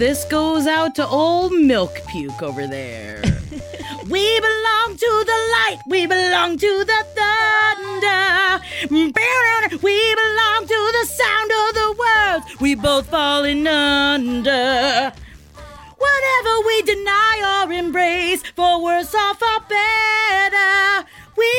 This goes out to old Milk Puke over there. we belong to the light. We belong to the thunder. We belong to the sound of the words. We both falling under. Whatever we deny or embrace, for worse or for better, we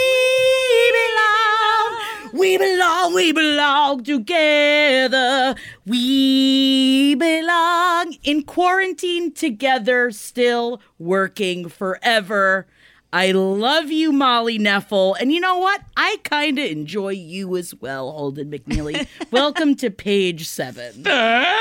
belong. We belong, we belong together. We belong in quarantine together, still working forever. I love you, Molly Knefel. And you know what? I kind of enjoy you as well, Holden McNeely. Welcome to page seven. Ah!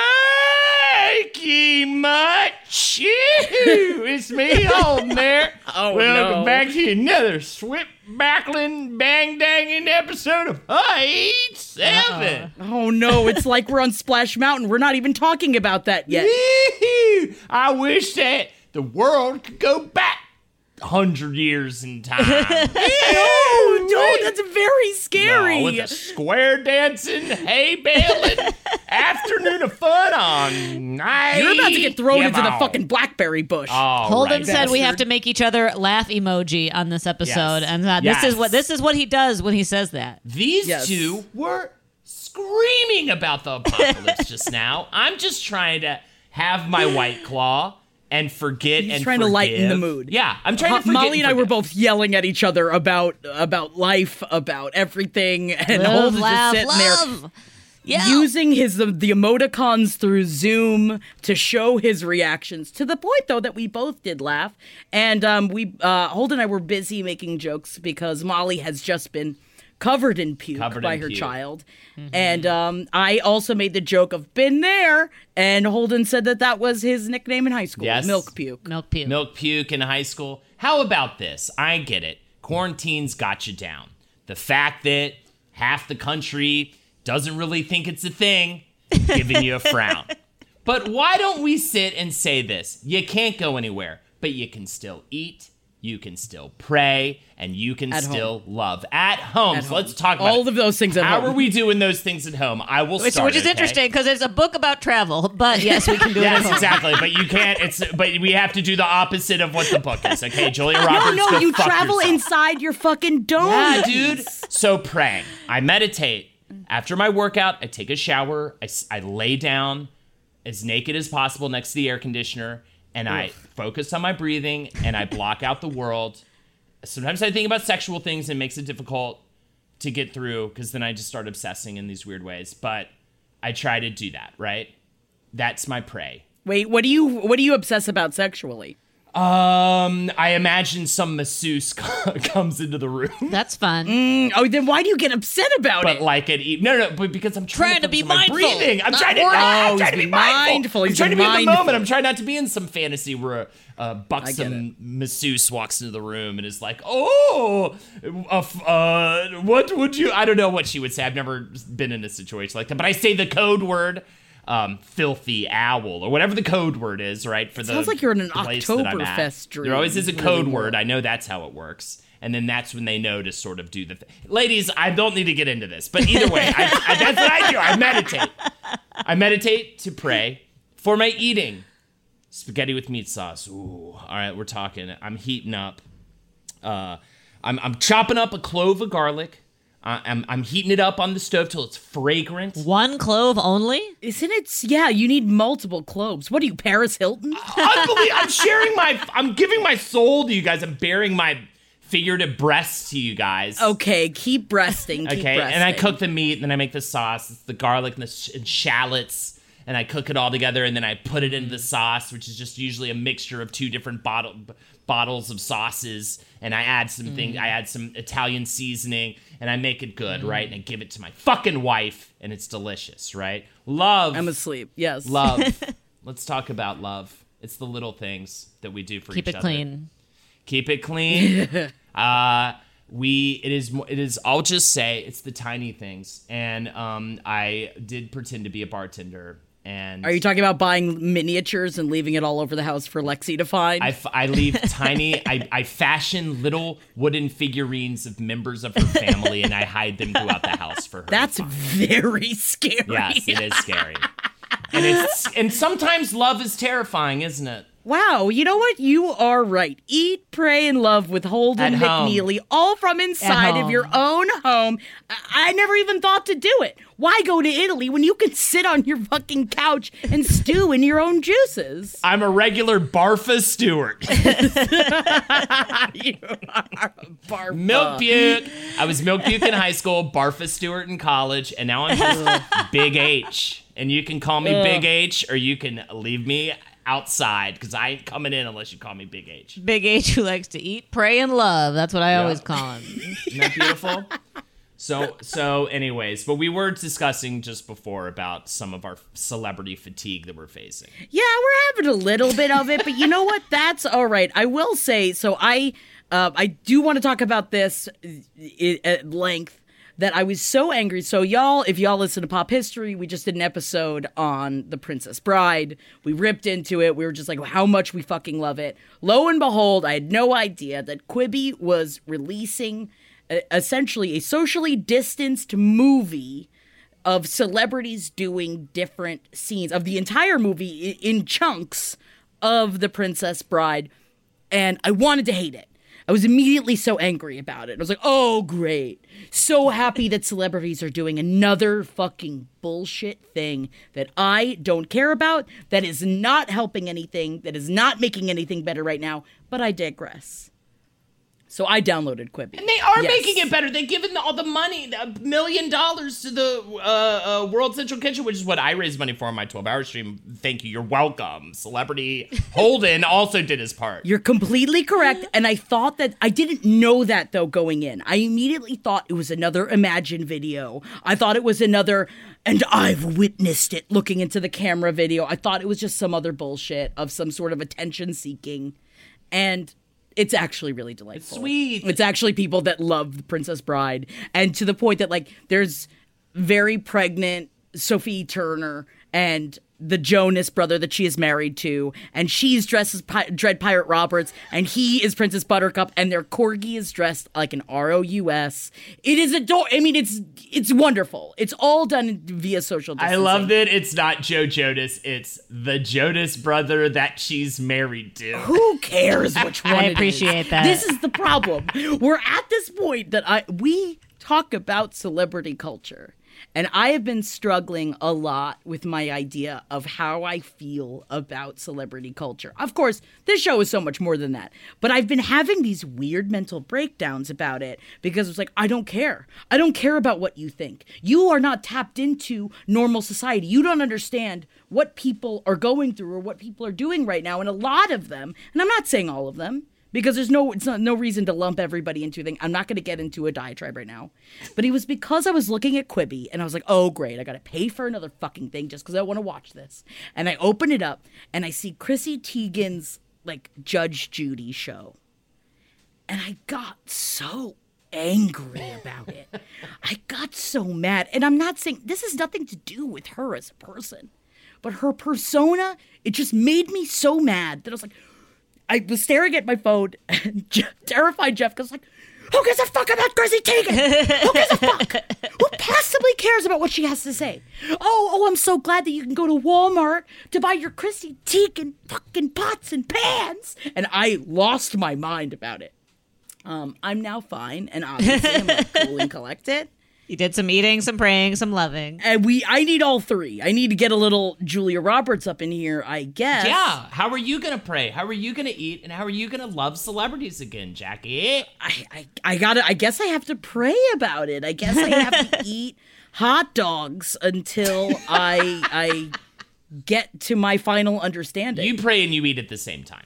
Thank you much. it's me, Holden there. Oh, Welcome no. back to another swip backling bang danging episode of Page 7 uh-uh. Oh no, it's like we're on Splash Mountain. We're not even talking about that yet. I wish that the world could go back hundred years in time. No, don't. That's very scary. No, with a square dancing, hay baling, afternoon of fun on night. You're about to get thrown into the fucking blackberry bush. All Holden right. said we have to make each other laugh emoji on this episode, Yes. and uh, this is what this is what he does when he says that. These Yes. two were screaming about the apocalypse just now. I'm just trying to have my white claw and forget He's and trying to lighten the mood. Yeah, I'm trying to forget Molly and I were both yelling at each other about about life, about everything, and Love, Holden's laugh, just sitting love. there Yeah. using his the, the emoticons through Zoom to show his reactions. To the point though that we both did laugh, and um, we uh, Holden and I were busy making jokes because Molly has just been covered in puke Covered by in her puke. child, and um, I also made the joke of "been there," and Holden said that that was his nickname in high school, Yes. Milk Puke. Milk puke. milk puke in high school. How about this? I get it. Quarantine's got you down. The fact that half the country doesn't really think it's a thing, giving you a frown. But why don't we sit and say this? You can't go anywhere, but you can still eat, you can still pray, and you can At home. still love at home. At so home. let's talk about All it. of those things at How home. are we doing those things at home? I will Which, start. which is okay? interesting because it's a book about travel, but yes, we can do it. at home. Yes, exactly. But you can't. It's but we have to do the opposite of what the book is. Okay, Julia Roberts. no, go you travel yourself. inside your fucking dome. Yeah, dude. So praying. I meditate. After my workout, I take a shower. I, I lay down as naked as possible next to the air conditioner, and I focus on my breathing and I block out the world. Sometimes I think about sexual things and it makes it difficult to get through because then I just start obsessing in these weird ways. But I try to do that, right? That's my prey. Wait, what do you what do you obsess about sexually? Um, I imagine some masseuse comes into the room. That's fun. Oh, then why do you get upset about But it? But like it, e- no, no, but because I'm trying, Trying to be focus on my mindful, breathing. I'm not trying to, worry. I'm Oh, trying to be mindful. mindful, I'm trying to be being in the mindful. moment. I'm trying not to be in some fantasy where uh, buxom it. masseuse walks into the room and is like, "Oh, uh, uh, what would you?" I don't know what she would say. I've never been in a situation like that, but I say the code word. Um, filthy owl or whatever the code word is, right? For the sounds like you're in an place that I'm at. Oktoberfest There always is a code really word. I know that's how it works. And then that's when they know to sort of do the thing. Ladies, I don't need to get into this, but either way, I, I, that's what I do. I meditate. I meditate to pray for my eating. spaghetti with meat sauce. Ooh, all right, we're talking. I'm heating up. Uh, I'm I'm chopping up a clove of garlic. Uh, I'm I'm heating it up on the stove till it's fragrant. One clove only? Isn't it? Yeah, you need multiple cloves. What are you, Paris Hilton? Unbelievable! I'm sharing my. I'm giving my soul to you guys. I'm bearing my figurative breasts to you guys. Okay, keep breasting. Keep okay, breasting. and I cook the meat, and then I make the sauce. It's the garlic and the sh- and shallots, and I cook it all together, and then I put it into the sauce, which is just usually a mixture of two different bottle b- bottles of sauces, and I add some things. I add some Italian seasoning, and I make it good, right? And I give it to my fucking wife, and it's delicious, right? Love. I'm asleep. Yes. love. Let's talk about love. It's the little things that we do for Keep each it clean. keep it clean. uh, we it is it is. I'll just say it's the tiny things, and um, I did pretend to be a bartender, and Are you talking about buying miniatures and leaving it all over the house for Lexi to find? I, f- I leave tiny. I, I fashion little wooden figurines of members of her family, and I hide them throughout the house for her. That's very scary. yes, it is scary, and it's and sometimes love is terrifying, isn't it? Wow, you know what? You are right. Eat, pray, and love with Holden At home. McNeely, all from inside of your own home. I-, I never even thought to do it. Why go to Italy when you can sit on your fucking couch and stew in your own juices? I'm a regular Bartha Stewart. you are a barba. Milk Butte. I was Milk Butte in high school, Bartha Stewart in college, and now I'm just Big H. And you can call me Big H or you can leave me outside because I ain't coming in unless you call me Big H. Big H who likes to eat, pray, and love. That's what I always call him. Isn't that beautiful? So, so, anyways, but we were discussing just before about some of our celebrity fatigue that we're facing. Yeah, we're having a little bit of it, but you know what? That's all right. I will say so. I uh, I do want to talk about this at length. That I was so angry. So y'all, if y'all listen to pop history, we just did an episode on the Princess Bride. We ripped into it. We were just like, how much we fucking love it. Lo and behold, I had no idea that Quibi was releasing uh, essentially a socially distanced movie of celebrities doing different scenes of the entire movie in chunks of the Princess Bride, and I wanted to hate it. I was immediately so angry about it. I was like, oh, great. So happy that celebrities are doing another fucking bullshit thing that I don't care about, that is not helping anything, that is not making anything better right now, but I digress. So I downloaded Quibi. And they are Yes. making it better. They've given all the money, a million dollars to the uh, uh, World Central Kitchen, which is what I raised money for on my 12 hour stream. Thank you. You're welcome. Celebrity Holden also did his part. You're completely correct. And I thought that I didn't know that though going in. I immediately thought it was another Imagine video. I thought it was another, and I've witnessed it looking into the camera video. I thought it was just some other bullshit of some sort of attention seeking. And it's actually really delightful. sweet. It's actually people that love the Princess Bride. And to the point that, like, there's very pregnant Sophie Turner and the Jonas brother that she is married to, and she's dressed as Pi- Dread Pirate Roberts, and he is Princess Buttercup, and their corgi is dressed like an ROUS. It is ador. I mean, it's it's wonderful. It's all done via social. distancing. I love that it's not Joe Jonas, it's the Jonas brother that she's married to. Who cares which one? I it is? appreciate that. This is the problem. We're at this point that I we talk about celebrity culture. And I have been struggling a lot with my idea of how I feel about celebrity culture. Of course, this show is so much more than that. But I've been having these weird mental breakdowns about it because it's like, I don't care. I don't care about what you think. You are not tapped into normal society. You don't understand what people are going through or what people are doing right now. And a lot of them, and I'm not saying all of them, because there's no it's not, no reason to lump everybody into thing. I'm not going to get into a diatribe right now. But it was because I was looking at Quibi and I was like, "Oh great, I got to pay for another fucking thing just cuz I want to watch this." And I open it up and I see Chrissy Teigen's like Judge Judy show. And I got so angry about it. I got so mad. And I'm not saying this has nothing to do with her as a person. But her persona, it just made me so mad that I was like, I was staring at my phone and Je- terrified Jeff because like, Who gives a fuck about Chrissy Teigen? Who gives a fuck? Who possibly cares about what she has to say? Oh, oh, I'm so glad that you can go to Walmart to buy your Chrissy Teigen fucking pots and pans. And I lost my mind about it. Um, I'm now fine, and obviously I'm like, cool and collected. You did some eating, some praying, some loving. And we, I need all three. I need to get a little Julia Roberts up in here, I guess. Yeah. How are you gonna pray? How are you gonna eat? And how are you gonna love celebrities again, Jackie? I, I, I gotta. I guess I have to pray about it. I guess I have to eat hot dogs until I, I get to my final understanding. You pray and you eat at the same time.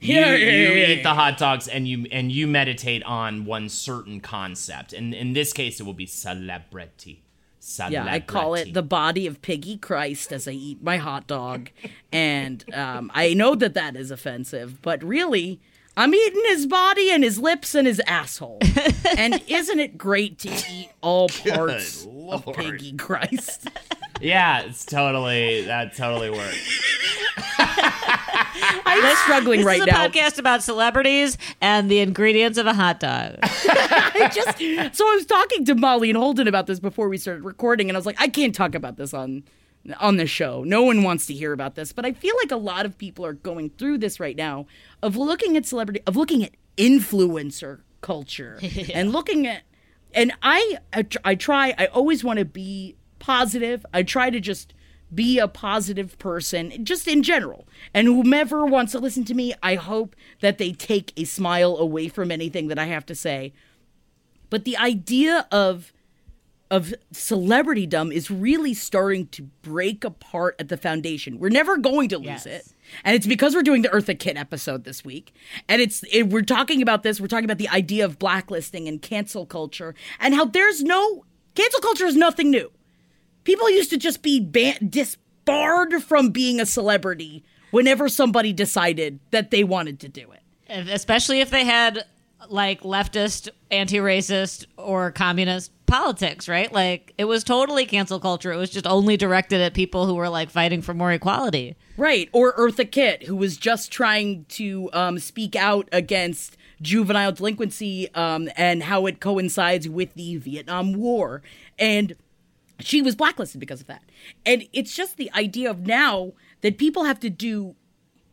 You, Yeah, yeah, you yeah, eat the hot dogs and you and you meditate on one certain concept. And in this case, it will be celebrity. Celebrity. Yeah, I call it the body of Piggy Christ as I eat my hot dog. and um, I know that that is offensive, but really, I'm eating his body and his lips and his asshole. and isn't it great to eat all parts of Piggy Christ? Yeah, it's totally that totally works. I'm struggling This right is a now. podcast about celebrities and the ingredients of a hot dog. I just so I was talking to Molly and Holden about this before we started recording, and I was like, I can't talk about this on on the show. No one wants to hear about this, but I feel like a lot of people are going through this right now of looking at celebrity, of looking at influencer culture, and looking at, and I I, I try. I always want to be positive. I try to just be a positive person, just in general. And whomever wants to listen to me, I hope that they take a smile away from anything that I have to say. But the idea of of celebritydom is really starting to break apart at the foundation. We're never going to lose it. And it's because we're doing the Eartha Kitt episode this week. And it's it, we're talking about this, we're talking about the idea of blacklisting and cancel culture and how there's no cancel culture is nothing new. People used to just be ban- disbarred from being a celebrity whenever somebody decided that they wanted to do it. Especially if they had like leftist, anti-racist, or communist politics, right? Like it was totally cancel culture. It was just only directed at people who were like fighting for more equality. Right. Or Eartha Kitt, who was just trying to um, speak out against juvenile delinquency um, and how it coincides with the Vietnam War. And she was blacklisted because of that. And it's just the idea of now that people have to do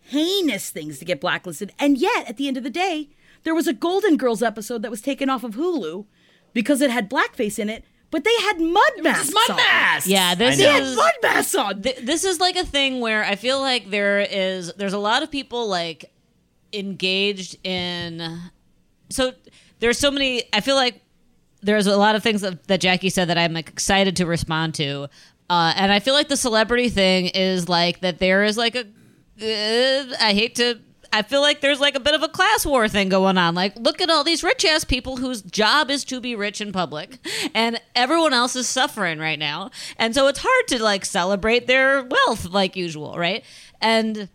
heinous things to get blacklisted. And yet, at the end of the day, there was a Golden Girls episode that was taken off of Hulu because it had blackface in it, but they had mud masks. Mud on. masks. Yeah, this They had is mud masks on. th- this is like a thing where I feel like there is there's a lot of people like engaged in so there's so many I feel like there's a lot of things that, that Jackie said that I'm excited to respond to. Uh, and I feel like the celebrity thing is like that there is like a uh, I hate to I feel like there's like a bit of a class war thing going on. Like, look at all these rich ass people whose job is to be rich in public, and everyone else is suffering right now. And so it's hard to like celebrate their wealth like usual, right? And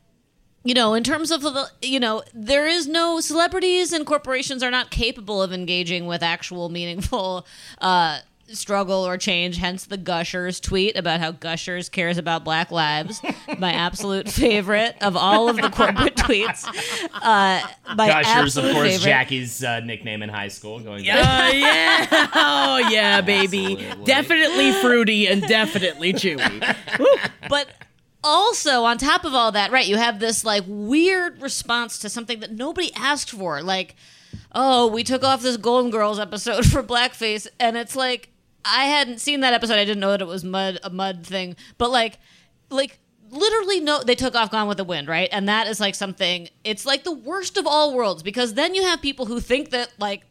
you know, in terms of the, you know, there is no celebrities and corporations are not capable of engaging with actual meaningful uh, struggle or change. Hence the Gushers tweet about how Gushers cares about Black lives. my absolute favorite of all of the corporate tweets. Uh, my Gushers, of course, favorite. Jackie's uh, nickname in high school. Going Uh, yeah. Oh, yeah, baby. Definitely fruity and definitely chewy. But also, on top of all that, right, you have this like weird response to something that nobody asked for. Like, oh, we took off this Golden Girls episode for blackface, and it's like I hadn't seen that episode. I didn't know that it was mud a mud thing. But like like literally no they took off Gone with the Wind, right? And that is like something it's like the worst of all worlds because then you have people who think that like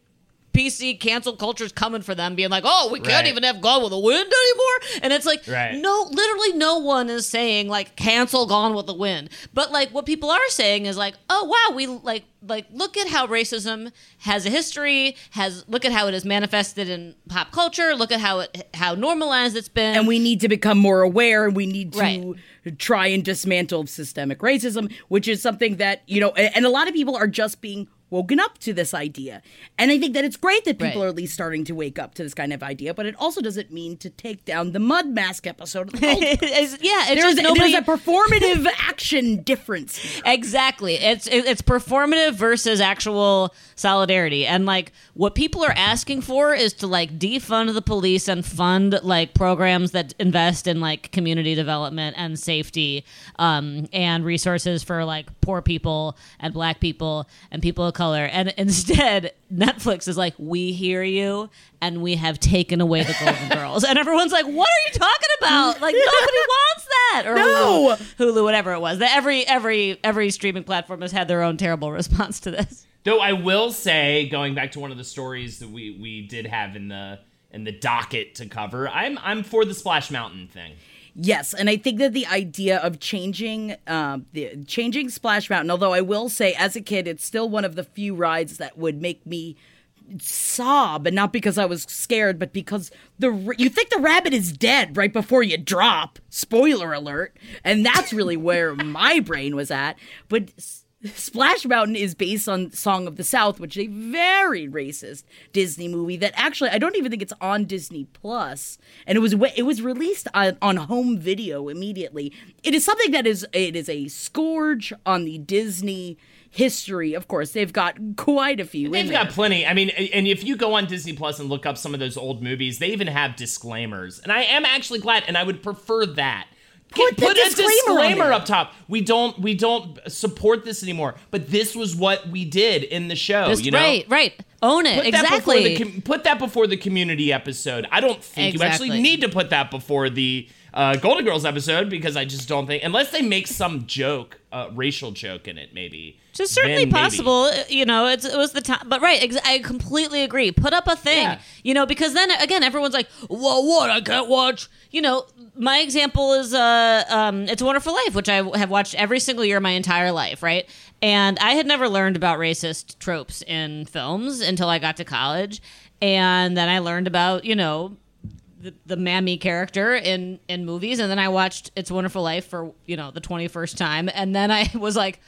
PC cancel culture is coming for them, being like, "Oh, we can't Right. even have Gone with the Wind anymore," and it's like, Right. no, literally, no one is saying like cancel Gone with the Wind. But like, what people are saying is like, "Oh, wow, we like like look at how racism has a history, has look at how it is manifested in pop culture, look at how it how normalized it's been, and we need to become more aware and we need to Right. try and dismantle systemic racism which is something that you know and a lot of people are just being woken up to this idea. And I think that it's great that people Right. are at least starting to wake up to this kind of idea, but it also doesn't mean to take down the mud mask episode of the It's- yeah, it's there's, just nobody. there's a performative action difference. here. Exactly. It's it's performative versus actual solidarity. And like what people are asking for is to like defund the police and fund like programs that invest in like community development and safety um, and resources for like poor people and black people and people of color. And instead, Netflix is like, we hear you and we have taken away the Golden Girls. And everyone's like, what are you talking about? Like nobody wants that. Or No. Hulu, Hulu, whatever it was. That every every every streaming platform has had their own terrible response to this. Though I will say, going back to one of the stories that we we did have in the in the docket to cover, I'm I'm for the Splash Mountain thing. Yes, and I think that the idea of changing, um, the changing Splash Mountain. Although I will say, as a kid, it's still one of the few rides that would make me sob, and not because I was scared, but because the you think the rabbit is dead right before you drop. Spoiler alert, and that's really where my brain was at. But. Splash Mountain is based on Song of the South, which is a very racist Disney movie that actually I don't even think it's on Disney Plus, and it was it was released on, on home video immediately. It is something that is it is a scourge on the Disney history. Of course, they've got quite a few. They've got plenty. I mean, and if you go on Disney Plus and look up some of those old movies, they even have disclaimers. And I am actually glad, and I would prefer that. Put the a disclaimer disclaimer up top. We don't we don't support this anymore. But this was what we did in the show. This- you know, right, right. Own it. Put that exactly. the put that before the community episode. I don't think you actually need to put that before the uh, Golden Girls episode because I just don't think unless they make some joke, uh, racial joke in it, maybe. Just certainly then maybe. possible, you know. It's, it was the time, but right. Ex- I completely agree. Put up a thing, Yeah. you know, because then again, everyone's like, "Well, what? I can't watch." You know, my example is uh, um, "It's a Wonderful Life," which I have watched every single year my entire life, right? And I had never learned about racist tropes in films until I got to college, and then I learned about, you know, the, the mammy character in in movies. And then i watched it's a wonderful life for you know the 21st time. And then i was like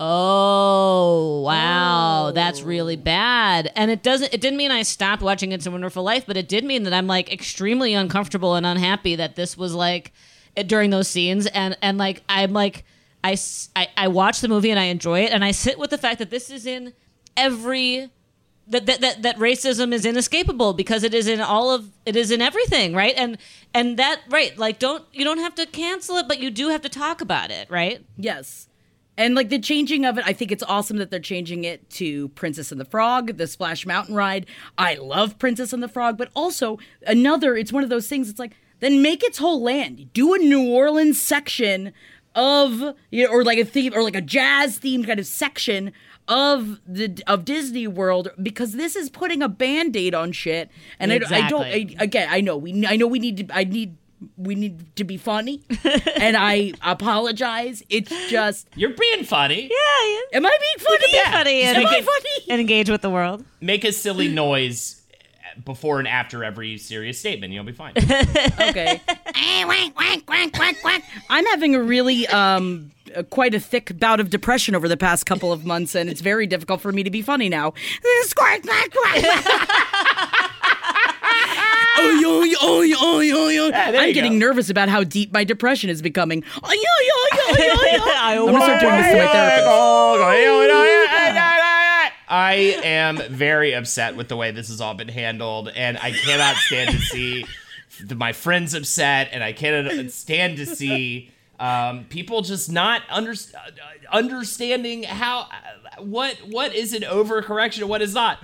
oh wow that's really oh. bad. And it doesn't it didn't mean i stopped watching it's a wonderful life but it did mean that i'm like extremely uncomfortable and unhappy that this was like during those scenes. And and like i'm like I, s- I I watch the movie and i enjoy it. And i sit with the fact that this is in every that, that that that racism is inescapable because it is in all of it is in everything right and and that right like don't you don't have to cancel it but you do have to talk about it right Yes. And like the changing of it, I think it's awesome that they're changing it to Princess and the Frog, the Splash Mountain ride. I love Princess and the Frog, but also another, it's one of those things, it's like, then make its whole land. Do a New Orleans section of, you know, or like a theme, or like a jazz themed kind of section of the of Disney World because this is putting a band-aid on shit and I, I don't I, again I know we I know we need to I need we need to be funny and I apologize it's just You're being funny. yeah Am I being funny? yeah. funny and, Am I funny? and engage with the world Make a silly noise before and after every serious statement. You'll be fine. Okay. I'm having a really um Uh, quite a thick bout of depression over the past couple of months, and it's very difficult for me to be funny now. Squawk, quack, quack. Oh, yo, yo, yo, yo, yo. there I'm getting go. nervous about how deep my depression is becoming. Yo, yo, yo, yo, yo. I I'm gonna start doing this to my therapist. I am very upset with the way this has all been handled, and I cannot stand to see my friends upset, and I cannot stand to see um, people just not under, uh, understanding how what what is an overcorrection and what is not.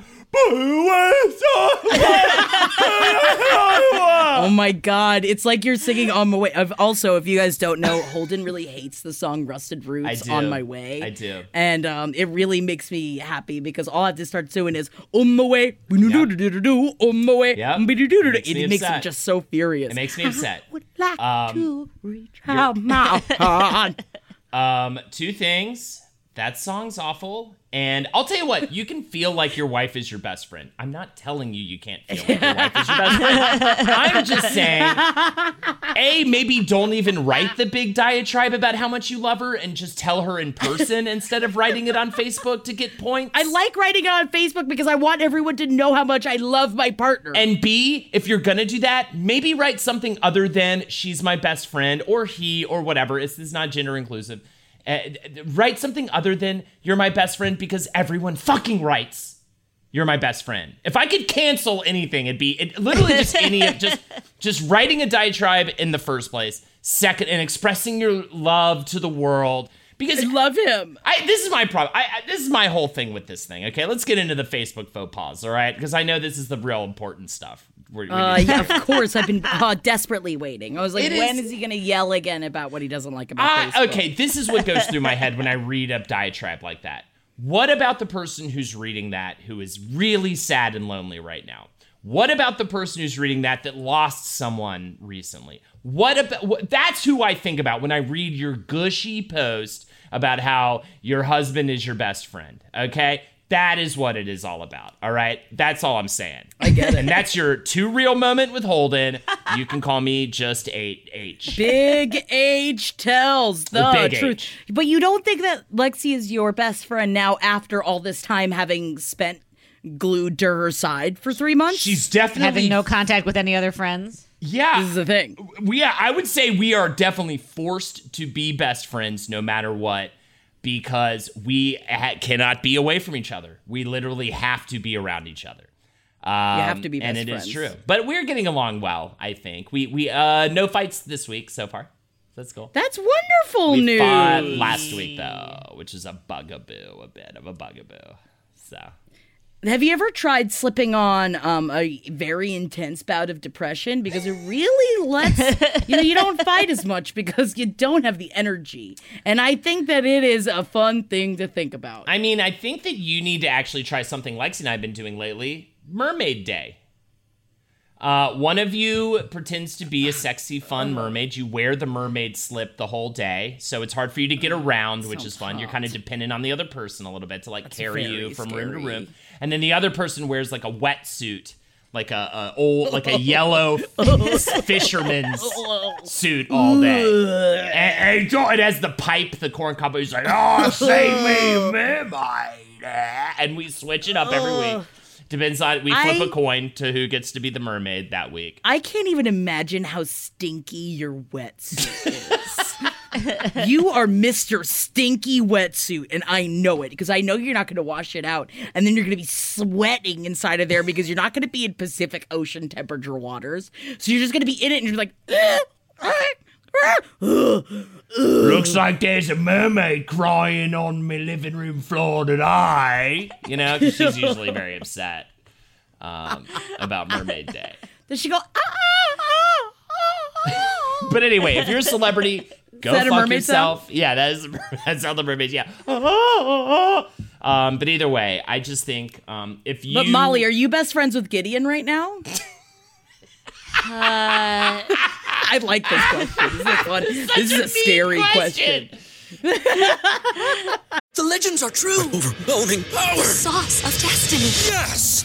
Oh my god, it's like you're singing on my way. I've also, if you guys don't know, Holden really hates the song Rusted Roots on my way. I do. And um, it really makes me happy because all I have to start doing is on my way, on my way. It Makes me just so furious. It makes me upset. would like Um, to reach out my hand. Um, two things. That song's awful, And I'll tell you what, you can feel like your wife is your best friend. I'm not telling you you can't feel like your wife is your best friend. I'm just saying, A, maybe don't even write the big diatribe about how much you love her and just tell her in person instead of writing it on Facebook to get points. I like writing it on Facebook because I want everyone to know how much I love my partner. And B, if you're gonna do that, maybe write something other than she's my best friend or he or whatever. It's, it's not gender inclusive. Uh, write something other than you're my best friend because everyone fucking writes you're my best friend. If I could cancel anything, it'd be it, literally just any just just writing a diatribe in the first place. Second, and expressing your love to the world because I love him. I this is my problem. I, I this is my whole thing with this thing. Okay, let's get into the Facebook faux pas. All right, because I know this is the real important stuff. We're- we Uh, yeah, of course, I've been uh, desperately waiting. I was like, It when is- is he going to yell again about what he doesn't like about I- Facebook? okay, this is what goes through my head when I read a diatribe like that. What about the person who's reading that who is really sad and lonely right now? What about the person who's reading that that lost someone recently? What about what, that's who I think about when I read your gushy post about how your husband is your best friend. Okay? That is what it is all about. All right? That's all I'm saying. I get it. And that's your two real moment with Holden. You can call me just 8H. Big H tells the Big truth. H. But you don't think that Lexi is your best friend now after all this time having spent glued to her side for three months? She's definitely Having no contact with any other friends. Yeah. This is the thing. Yeah, I would say we are definitely forced to be best friends no matter what because we ha- cannot be away from each other. We literally have to be around each other. Um, have to be and it is friends. true. But we're getting along well, I think. We we uh no fights this week so far. That's cool. That's wonderful we news. last week though, which is a bugaboo, a bit of a bugaboo. So Have you ever tried slipping on um, a very intense bout of depression? Because it really lets you know you don't fight as much because you don't have the energy, and I think that it is a fun thing to think about. I mean, I think that you need to actually try something Lexi and I have been doing lately Mermaid Day. Uh, one of you pretends to be a sexy, fun mermaid. You wear the mermaid slip the whole day, so it's hard for you to get around, which is fun. You're kind of dependent on the other person a little bit to like carry you from room to room. And then the other person wears like a wetsuit, like a, a old, like a yellow fisherman's suit all day. And, and it has the pipe, the corn cob. He's like, "Oh, save me, mermaid!" And we switch it up every week. Depends on we flip I- a coin to who gets to be the mermaid that week. I can't even imagine how stinky your wetsuit is. you are Mr. Stinky Wetsuit, and I know it because I know you're not going to wash it out. And then you're going to be sweating inside of there because you're not going to be in Pacific Ocean temperature waters. So you're just going to be in it and you're like, Looks like there's a mermaid crying on my living room floor today. You know, 'cause she's usually very upset um, about Mermaid Day. does she go, ah, ah, ah, ah, ah. But anyway, if you're a celebrity, go that a fuck mermaid yourself. Yeah, that is that's how the mermaids. Yeah. Um, but either way, I just think um, if you. But Molly, are you best friends with Gideon right now? Uh, I like this question. This is a fun. this is a scary question. The legends are true. Overwhelming power. Sauce of destiny. Yes!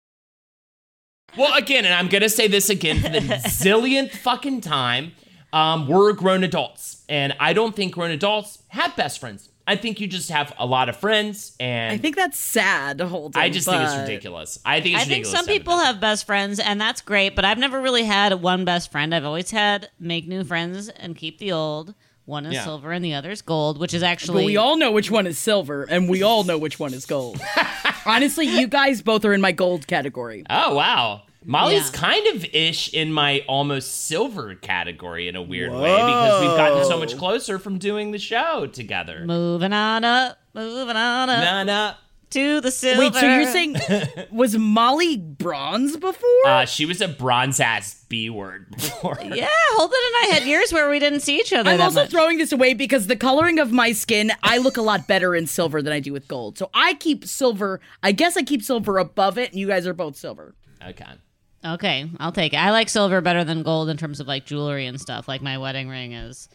Well, again, and I'm gonna say this again for the zillionth fucking time. Um, we're grown adults, and I don't think grown adults have best friends. I think you just have a lot of friends, and I think that's sad, Hold I just think it's ridiculous. I think it's I think some people have best friends, and that's great. But I've never really had one best friend. I've always had make new friends and keep the old. One is Yeah. silver and the other is gold, which is But actually we all know which one is silver, and we all know which one is gold. Honestly, you guys both are in my gold category. Oh wow. Molly's Yeah. kind of ish in my almost silver category in a weird way because we've gotten so much closer from doing the show together. moving on up, moving on up, On up. To the silver. Wait, so you're saying was Molly bronze before? Uh, she was a bronze ass B word before. Yeah, Holden and I had years where we didn't see each other I'm that also much. throwing this away because the coloring of my skin, I look a lot better in silver than I do with gold. So I keep silver. I guess I keep silver above it, and you guys are both silver. Okay. Okay, I'll take it. I like silver better than gold in terms of like jewelry and stuff. Like my wedding ring is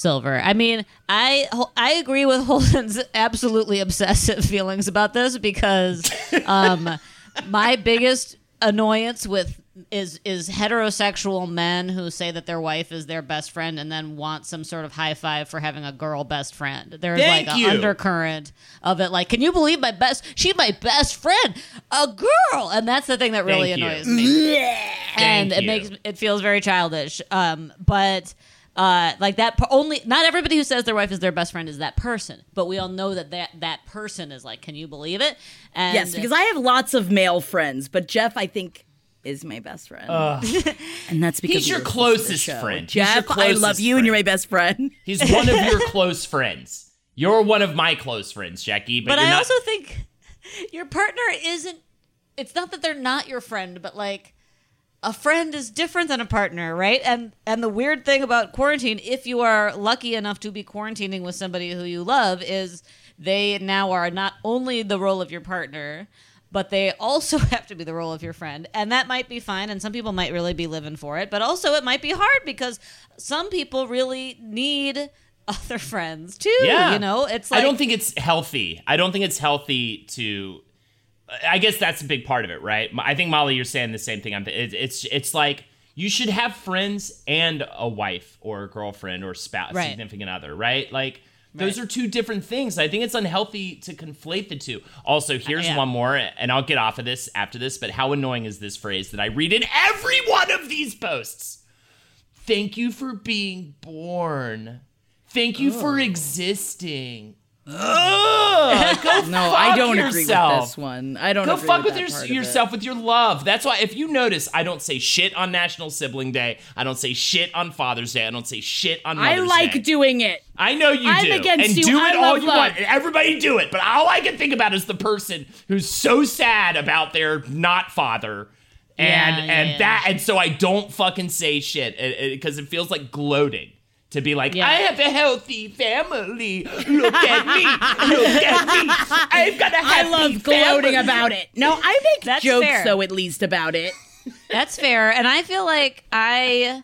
silver. I mean, I I agree with Holden's absolutely obsessive feelings about this because um, my biggest annoyance with is is heterosexual men who say that their wife is their best friend and then want some sort of high five for having a girl best friend. There's Thank like an undercurrent of it. Like, can you believe my best? She's my best friend, a girl, and that's the thing that really Thank you. annoys me and Thank it you. makes it feels very childish. Um, but uh, like that per- only not everybody who says their wife is their best friend is that person, but we all know that that that person is like, can you believe it? And yes, because I have lots of male friends, but Jeff, I think, is my best friend. Ugh. and that's because He's your listen to the closest friend. He's your Jeff, I love closest you, and you're my best friend. He's one of your close friends. You're one of my close friends, Jackie. But, but you're I not- also think your partner isn't. It's not that they're not your friend, but like a friend is different than a partner, right? And and the weird thing about quarantine, if you are lucky enough to be quarantining with somebody who you love, is they now are not only the role of your partner, but they also have to be the role of your friend. And that might be fine, and some people might really be living for it, but also it might be hard because some people really need other friends too. Yeah. You know, it's like I don't think it's healthy. I don't think it's healthy to. I guess that's a big part of it, right? I think Molly, you're saying the same thing. I'm. It's it's it's like you should have friends and a wife or a girlfriend or spouse, Right. significant other, right? Like those Right. are two different things. I think it's unhealthy to conflate the two. Also, uh, here's yeah. one more, and I'll get off of this after this. But how annoying is this phrase that I read in every one of these posts? Thank you for being born. Thank you for oh. existing. Ugh, go No, I don't yourself. agree with this one. I don't Go agree fuck with with, your, it. yourself with your love. That's why, if you notice, I don't say shit on National Sibling Day. I don't say shit on Father's Day. I don't say shit on Mother's I like Day. doing it. I know you I'm do. against and you. do I it all you love. want. And everybody do it. But all I can think about is the person who's so sad about their not father. And Yeah, and yeah. that and so I don't fucking say shit because it, feels like gloating to be like Yeah. I have a healthy family. Look at me. Look at me. I've got a I happy love gloating family." about it. No, I make That's jokes fair. though, at least about it. That's fair, and I feel like I,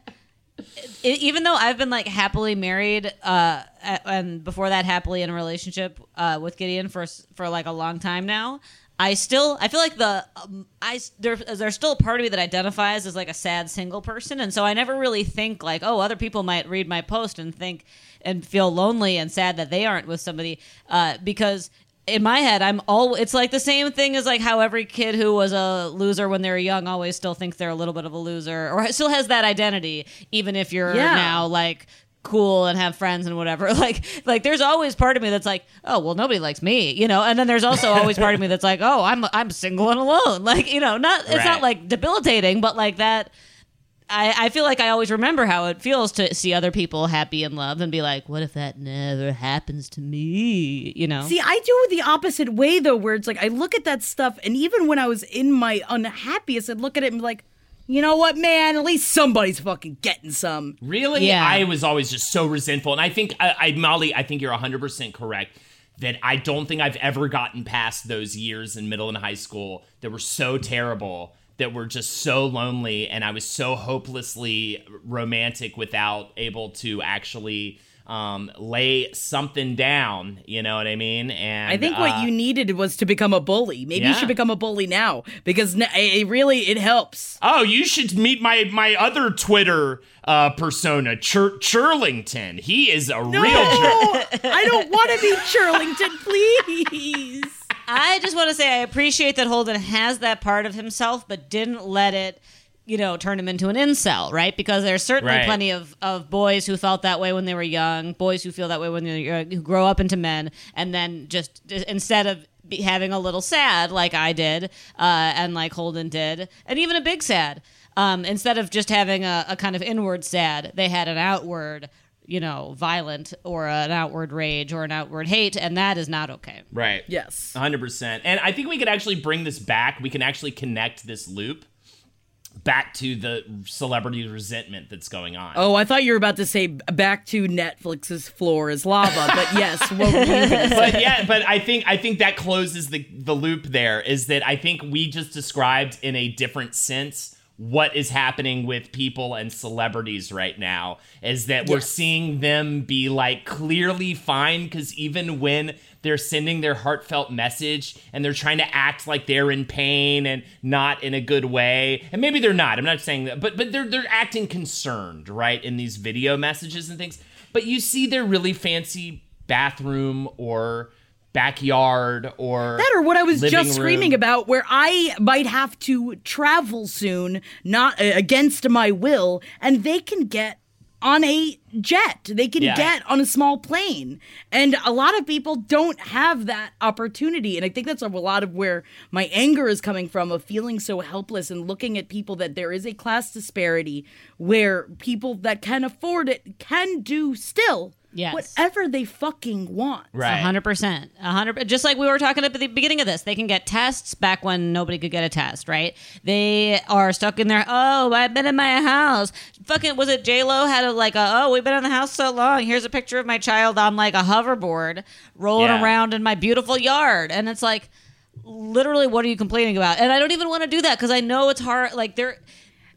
even though I've been like happily married, uh, and before that happily in a relationship uh, with Gideon for for like a long time now. I still, I feel like the, um, I there, there's still a part of me that identifies as like a sad single person, and so I never really think like, oh, other people might read my post and think and feel lonely and sad that they aren't with somebody, uh, because in my head, I'm all. It's like the same thing as like how every kid who was a loser when they were young always still thinks they're a little bit of a loser, or still has that identity, even if you're Yeah. now like cool and have friends and whatever. Like, like there's always part of me that's like, oh well, nobody likes me, you know. And then there's also always part of me that's like, oh, I'm I'm single and alone. Like, you know, not it's Right. not like debilitating, but like that. I, I feel like I always remember how it feels to see other people happy and loved and be like, what if that never happens to me? You know? See, I do it the opposite way though, where it's like I look at that stuff, and even when I was in my unhappiest, I'd look at it and be like, you know what, man? At least somebody's fucking getting some. Really? Yeah. I was always just so resentful. And I think, I, I Molly, I think you're 100% correct that I don't think I've ever gotten past those years in middle and high school that were so terrible, that were just so lonely. And I was so hopelessly romantic without able to actually um, lay something down. You know what I mean? And I think what uh, you needed was to become a bully. Maybe you should become a bully now because n- it really it helps. Oh, you should meet my my other Twitter uh, persona, Chur- Churlington. He is a No, real jerk. I don't want to be Churlington, please. I just want to say I appreciate that Holden has that part of himself, but didn't let it, you know, turn him into an incel, right? Because there's certainly Right. plenty of, of boys who felt that way when they were young, boys who feel that way when they're young, who grow up into men, and then just instead of be having a little sad like I did, uh, and like Holden did, and even a big sad, um, instead of just having a, a kind of inward sad, they had an outward. You know, violent or an outward rage or an outward hate, and that is not okay. Right. Yes. 100%. And I think we could actually bring this back. We can actually connect this loop back to the celebrity resentment that's going on. Oh, I thought you were about to say back to Netflix's floor is lava, but yes, what were you but yeah, but I think I think that closes the the loop there is that I think we just described in a different sense what is happening with people and celebrities right now is that we're seeing them be like clearly fine cuz even when they're sending their heartfelt message and they're trying to act like they're in pain and not in a good way. And maybe they're not I'm not saying that but but they're they're acting concerned right in these video messages and things. But you see their really fancy bathroom or backyard or That or what I was just screaming about, where I might have to travel soon, not uh, against my will, and they can get on a jet. They can Yeah. get on a small plane. And a lot of people don't have that opportunity. And I think that's a lot of where my anger is coming from of feeling so helpless and looking at people that there is a class disparity where people that can afford it can do still Yes. whatever they fucking want. Right. Hundred percent, a hundred. Just like we were talking at the beginning of this, they can get tests back when nobody could get a test, right? They are stuck in their. Oh, I've been in my house. Fucking was it J Lo had a like a. Oh, we've been in the house so long. Here's a picture of my child on like a hoverboard rolling Yeah. around in my beautiful yard, and it's like, literally, what are you complaining about? And I don't even want to do that because I know it's hard. Like there, it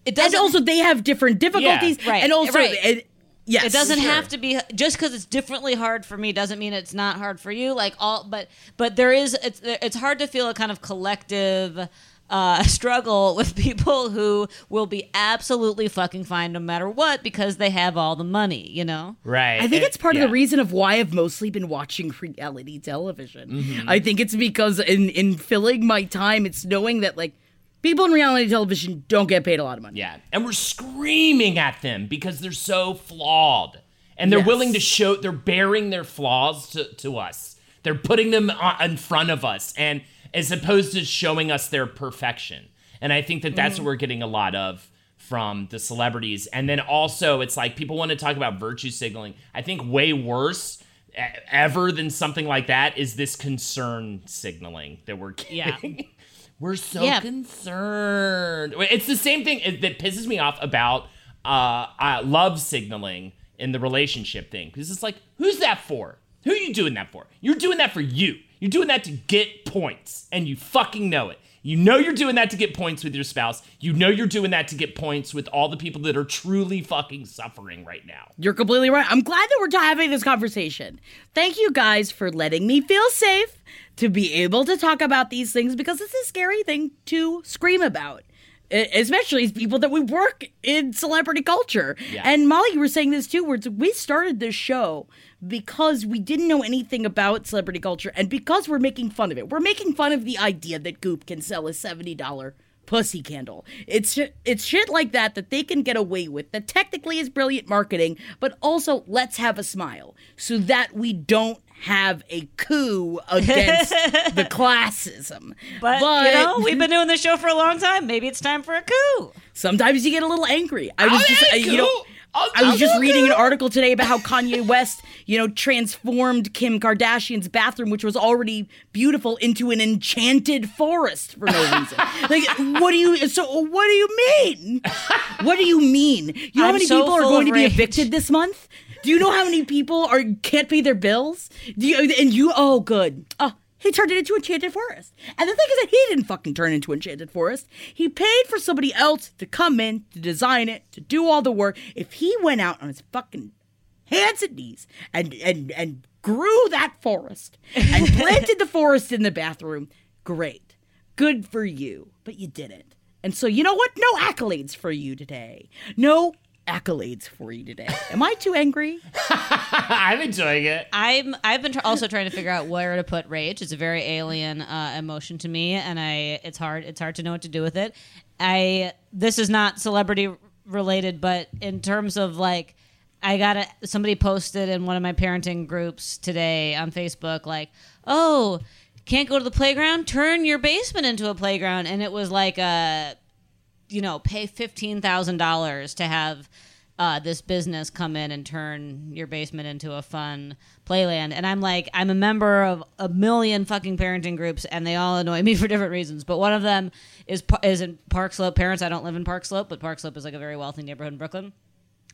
And doesn't. also, they have different difficulties. Right, And also, right. It, yes. it doesn't sure. have to be just because it's differently hard for me doesn't mean it's not hard for you like all but but there is it's it's hard to feel a kind of collective uh, struggle with people who will be absolutely fucking fine no matter what because they have all the money you know Right. I think And- it's part of the reason of why I've mostly been watching reality television. Mm-hmm. I think it's because in in filling my time, it's knowing that like people in reality television don't get paid a lot of money. Yeah. And we're screaming at them because they're so flawed. And they're Yes. willing to show, they're bearing their flaws to, to us. They're putting them on, in front of us, and as opposed to showing us their perfection. And I think that that's Mm. what we're getting a lot of from the celebrities. And then also, it's like people want to talk about virtue signaling. I think way worse ever than something like that is this concern signaling that we're getting. Yeah. We're so Yeah. concerned. It's the same thing that pisses me off about uh, uh, love signaling in the relationship thing. Because it's like, who's that for? Who are you doing that for? You're doing that for you. You're doing that to get points, and you fucking know it. You know you're doing that to get points with your spouse. You know you're doing that to get points with all the people that are truly fucking suffering right now. You're completely right. I'm glad that we're having this conversation. Thank you guys for letting me feel safe to be able to talk about these things because it's a scary thing to scream about. Especially as people that we work in celebrity culture. And Molly, you were saying this too, where we started this show because we didn't know anything about celebrity culture and because we're making fun of it. We're making fun of the idea that Goop can sell a $70 pussy candle. It's it's shit like that that they can get away with. That technically is brilliant marketing, but also let's have a smile so that we don't have a coup against the classism. but, you know we've been doing this show for a long time maybe it's time for a coup sometimes you get a little angry. I was I'll just get a uh, you know. I'll- I was I'll just do a reading an article today about how Kanye West, you know, transformed Kim Kardashian's bathroom, which was already beautiful, into an enchanted forest for no reason. like, what do you? So, what do you mean? What do you mean? You know how I'm many so people are going to be evicted this month? Do you know how many people are can't pay their bills? Do you? And you? Oh, good. Oh. He turned it into Enchanted Forest. And the thing is that he didn't fucking turn into Enchanted Forest. He paid for somebody else to come in, to design it, to do all the work. If he went out on his fucking hands and knees and and and grew that forest and planted the forest in the bathroom. Great. Good for you. But you didn't. And so you know what? No accolades for you today. No accolades for you today. Am I too angry? I'm enjoying it. I'm I've been tr- also trying to figure out where to put rage. It's a very alien uh, emotion to me, and I it's hard it's hard to know what to do with it. I this is not celebrity related, but in terms of like. I got a somebody posted in one of my parenting groups today on Facebook like, "Oh, can't go to the playground? Turn your basement into a playground." And it was like a you know, pay fifteen thousand dollars to have uh, this business come in and turn your basement into a fun playland. And I'm like, I'm a member of a million fucking parenting groups, and they all annoy me for different reasons. But one of them is is in Park Slope. Parents, I don't live in Park Slope, but Park Slope is like a very wealthy neighborhood in Brooklyn.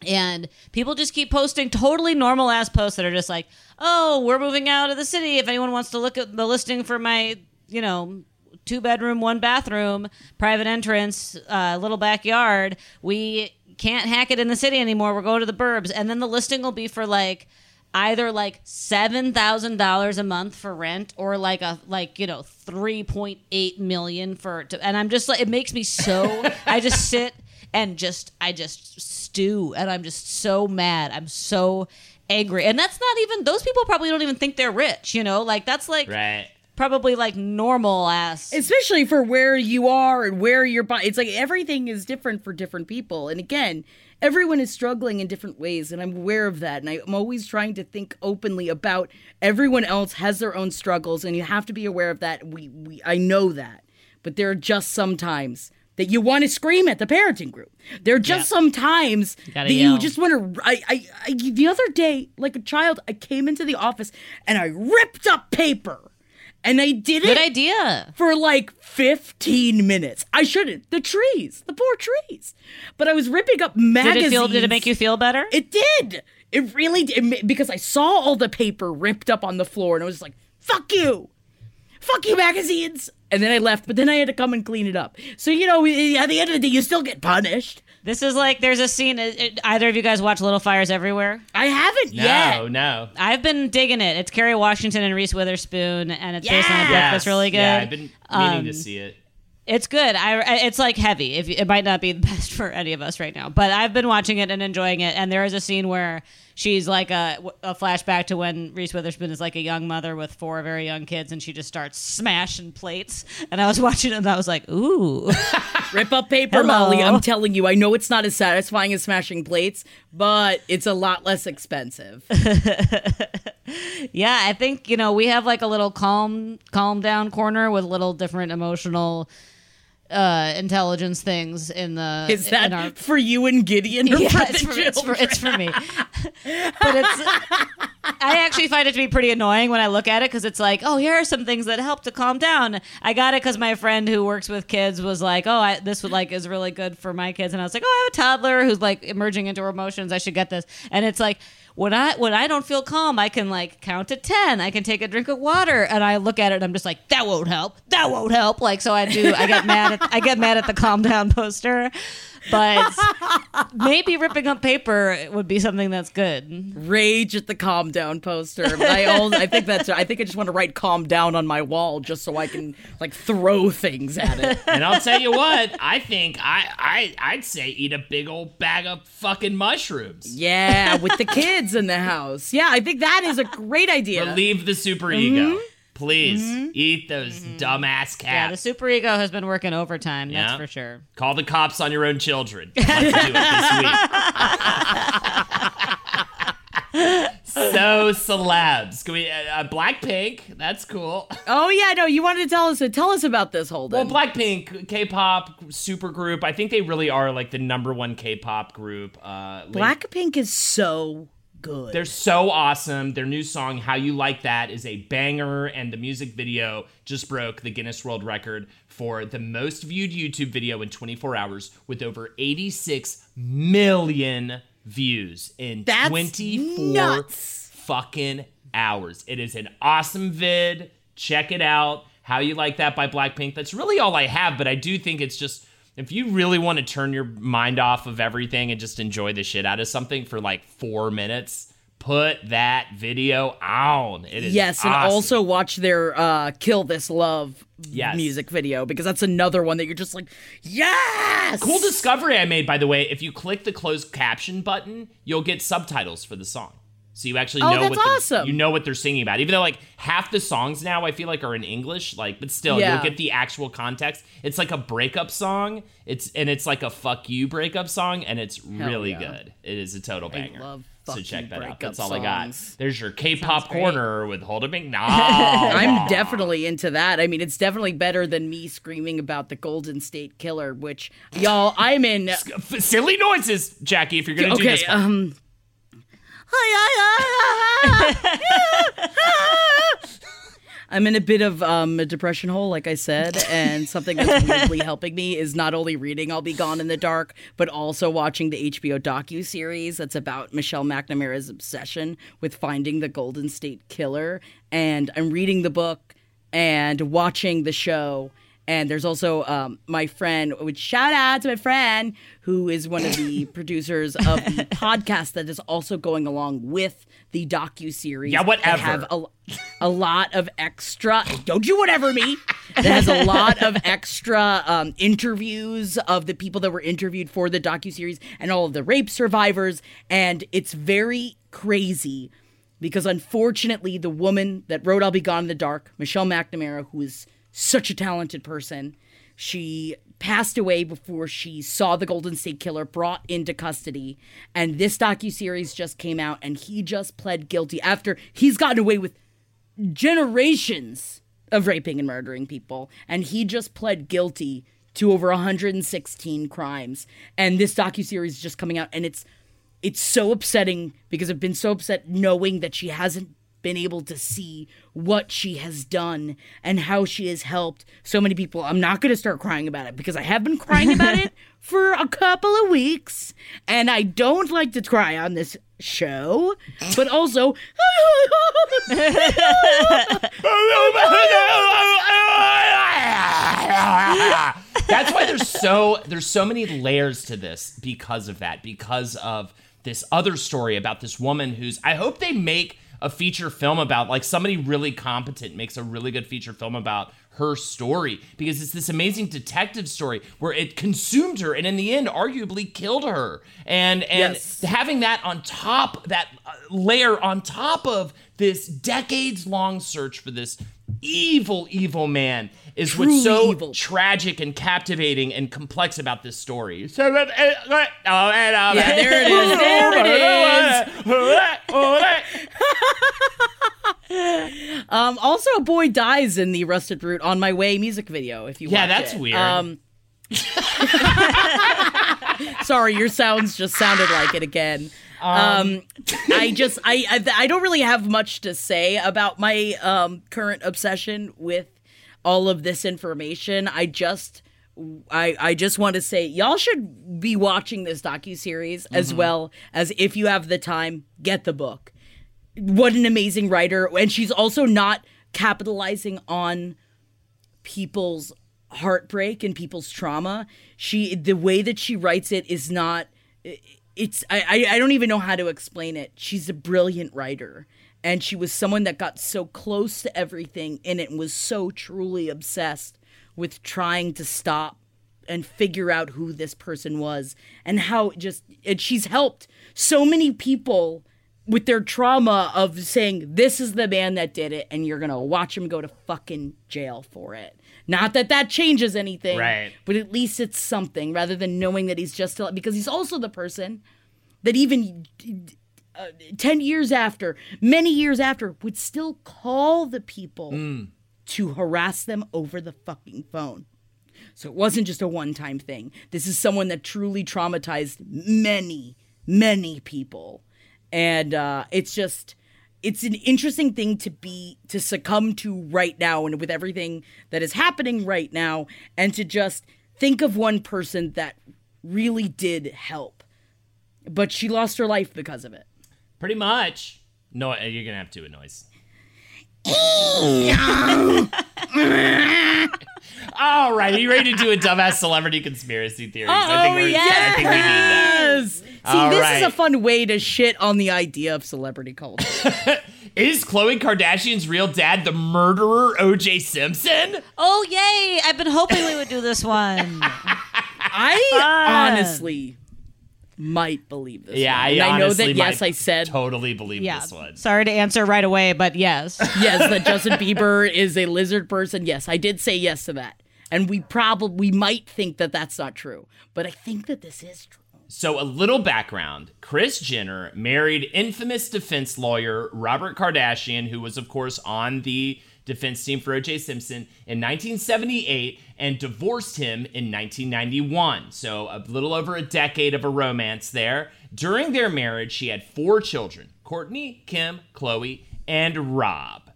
And people just keep posting totally normal ass posts that are just like, "Oh, we're moving out of the city. If anyone wants to look at the listing for my, you know, two bedroom, one bathroom, private entrance, uh, little backyard. We can't hack it in the city anymore. We're going to the burbs, and then the listing will be for like either like seven thousand dollars a month for rent or like a like you know three point eight million for. To, and I'm just like it makes me so. I just sit and just I just stew, and I'm just so mad. I'm so angry, and that's not even those people probably don't even think they're rich. You know, like that's like Right. Probably like normal ass. especially for where you are and where you're buying. It's like everything is different for different people. And again, everyone is struggling in different ways, and I'm aware of that. And I'm always trying to think openly about everyone else has their own struggles, and you have to be aware of that. We, we I know that, but there are just some times that you want to scream at the parenting group. There are just some times gotta that yell. you just want to. I, I, I, the other day, like a child, I came into the office and I ripped up paper. And I did it Good idea. for like 15 minutes. I shouldn't. The trees, the poor trees. But I was ripping up magazines. Did it feel? Did it make you feel better? It did. It really did. Because I saw all the paper ripped up on the floor and I was like, fuck you. Fuck you, magazines. And then I left, but then I had to come and clean it up. So, you know, at the end of the day, you still get punished. This is like there's a scene. Either of you guys watch Little Fires Everywhere? I haven't No, yet. no. I've been digging it. It's Kerry Washington and Reese Witherspoon, and it's based on a book Yes. that's really good. Yeah, I've been meaning Um, to see it. It's good. I, I- it's like heavy. If you- it might not be the best for any of us right now, but I've been watching it and enjoying it. And there is a scene where she's like a, a flashback to when Reese Witherspoon is like a young mother with four very young kids, and she just starts smashing plates. And I was watching it, and I was like, "Ooh, Rip up paper, Hello. Molly. I'm telling you, I know it's not as satisfying as smashing plates, but it's a lot less expensive. yeah." I think you know we have like a little calm, calm down corner with little different emotional uh intelligence things in the Is that our for you and Gideon or yeah, for it's for, it's, for, it's for me. but it's I actually find it to be pretty annoying when I look at it because it's like, oh, here are some things that help to calm down. I got it because my friend who works with kids was like, oh, I, this would like is really good for my kids, and I was like, oh, I have a toddler who's like emerging into her emotions. I should get this, and it's like. When I when I don't feel calm, I can like count to ten. I can take a drink of water, and I look at it, and I'm just like, "That won't help. That won't help." Like, so I do. I get mad at I get mad at the calm down poster, but maybe ripping up paper would be something that's good. Rage at the calm down poster. But I always, I think that's I think I just want to write calm down on my wall just so I can like throw things at it. And I'll tell you what, I think I, I I'd say eat a big old bag of fucking mushrooms. Yeah, with the kids in the house. Yeah, I think that is a great idea. Relieve the superego. Mm-hmm. Please eat those dumbass cats. Yeah, the super ego has been working overtime. That's Yeah. for sure. Call the cops on your own children. I'd do it this week. so celebs. Can we? Uh, uh, Blackpink. That's cool. oh yeah, no, you wanted to tell us tell us about this whole Well. Blackpink, K-pop supergroup. I think they really are like the number one K-pop group. Uh, Blackpink is so good. They're so awesome. Their new song, How You Like That, is a banger, and the music video just broke the Guinness World Record for the most viewed YouTube video in 24 hours with over 86 million views in That's 24 nuts. fucking hours. It is an awesome vid. Check it out. How You Like That by Blackpink. That's really all I have, but I do think it's just if you really want to turn your mind off of everything and just enjoy the shit out of something for like four minutes, put that video on. It is Yes, and also watch their uh, "Kill This Love" Yes. music video because that's another one that you're just like, yes. Cool discovery I made, by the way. If you click the closed caption button, you'll get subtitles for the song. So you actually Oh, know what they're- awesome. you know what they're singing about. Even though like half the songs now I feel like are in English, like but still Yeah. you'll get the actual context. It's like a breakup song. It's and it's like a fuck you breakup song and it's really yeah. good. It is a total banger. love so check that out. That's all I got. There's your K-pop corner with Hold a McNabb. I'm definitely into that. I mean, it's definitely better than me screaming about the Golden State Killer, which y'all, I'm in. silly noises, Jackie. If you're gonna do this, one. um. I'm in a bit of um, a depression hole, like I said, and something that's weirdly helping me is not only reading "I'll Be Gone in the Dark," but also watching the HBO docu series that's about Michelle McNamara's obsession with finding the Golden State Killer. And I'm reading the book and watching the show. And there's also um, my friend, which shout out to my friend who is one of the producers of the podcast that is also going along with the docu series. Yeah, whatever. Have a, a lot of extra. Don't you whatever me. That has a lot of extra um, interviews of the people that were interviewed for the docu series and all of the rape survivors, and it's very crazy because unfortunately, the woman that wrote "I'll Be Gone in the Dark," Michelle McNamara, who is such a talented person, she passed away before she saw the Golden State Killer brought into custody. And this docu series just came out, and he just pled guilty after he's gotten away with generations of raping and murdering people, and he just pled guilty to over 116 crimes. And this docu series is just coming out, and it's it's so upsetting because I've been so upset knowing that she hasn't been able to see what she has done and how she has helped so many people. I'm not going to start crying about it because I have been crying about it for a couple of weeks and I don't like to cry on this show, but also That's why there's so there's so many layers to this because of that because of this other story about this woman who's I hope they make a feature film about like somebody really competent makes a really good feature film about her story because it's this amazing detective story where it consumed her and in the end arguably killed her and and Yes. having that on top that uh, layer on top of this decades long search for this evil evil man is Truly what's so evil. tragic and captivating and complex about this story. So that- uh, Yeah, there it is. There it is. Um, also, a boy dies in the Rusted Root on my way music video. If you Yeah, watch that's it. weird. Um, sorry, your sounds just sounded like it again. Um, I just I, I I don't really have much to say about my um current obsession with all of this information. I just I I just want to say y'all should be watching this docu series as Mm-hmm. well as if you have the time, get the book what an amazing writer and she's also not capitalizing on people's heartbreak and people's trauma she the way that she writes it is not it's I, I don't even know how to explain it. She's a brilliant writer. And she was someone that got so close to everything in it and was so truly obsessed with trying to stop and figure out who this person was and how it just and she's helped so many people with their trauma of saying this is the man that did it and you're gonna watch him go to fucking jail for it not that that changes anything Right. but at least it's something rather than knowing that he's just because he's also the person that even uh, 10 years after many years after would still call the people to harass them over the fucking phone so it wasn't just a one time thing. This is someone that truly traumatized many, many people. And uh, it's just, it's an interesting thing to be, to succumb to right now and with everything that is happening right now, and to just think of one person that really did help. But she lost her life because of it. Pretty much. No, uh, you're gonna have to do a noise. All right, are you ready to do a dumbass celebrity conspiracy theories? I think we're, I think we need that. yes! All this right. is a fun way to shit on the idea of celebrity culture. Is Khloe Kardashian's real dad the murderer O.J. Simpson? Oh yay! I've been hoping we would do this one. I Fun. honestly might believe this. Yeah, one. I, I know honestly that. Yes, I said totally believe yeah. this one. Sorry to answer right away, but yes. yes that Justin Bieber is a lizard person. Yes, I did say yes to that, and we probably we might think that that's not true, but I think that this is true. So, a little background Kris Jenner married infamous defense lawyer Robert Kardashian, who was, of course, on the defense team for O.J. Simpson in 1978 and divorced him in 1991. So, a little over a decade of a romance there. During their marriage, she had four children Kourtney, Kim, Khloe, and Rob.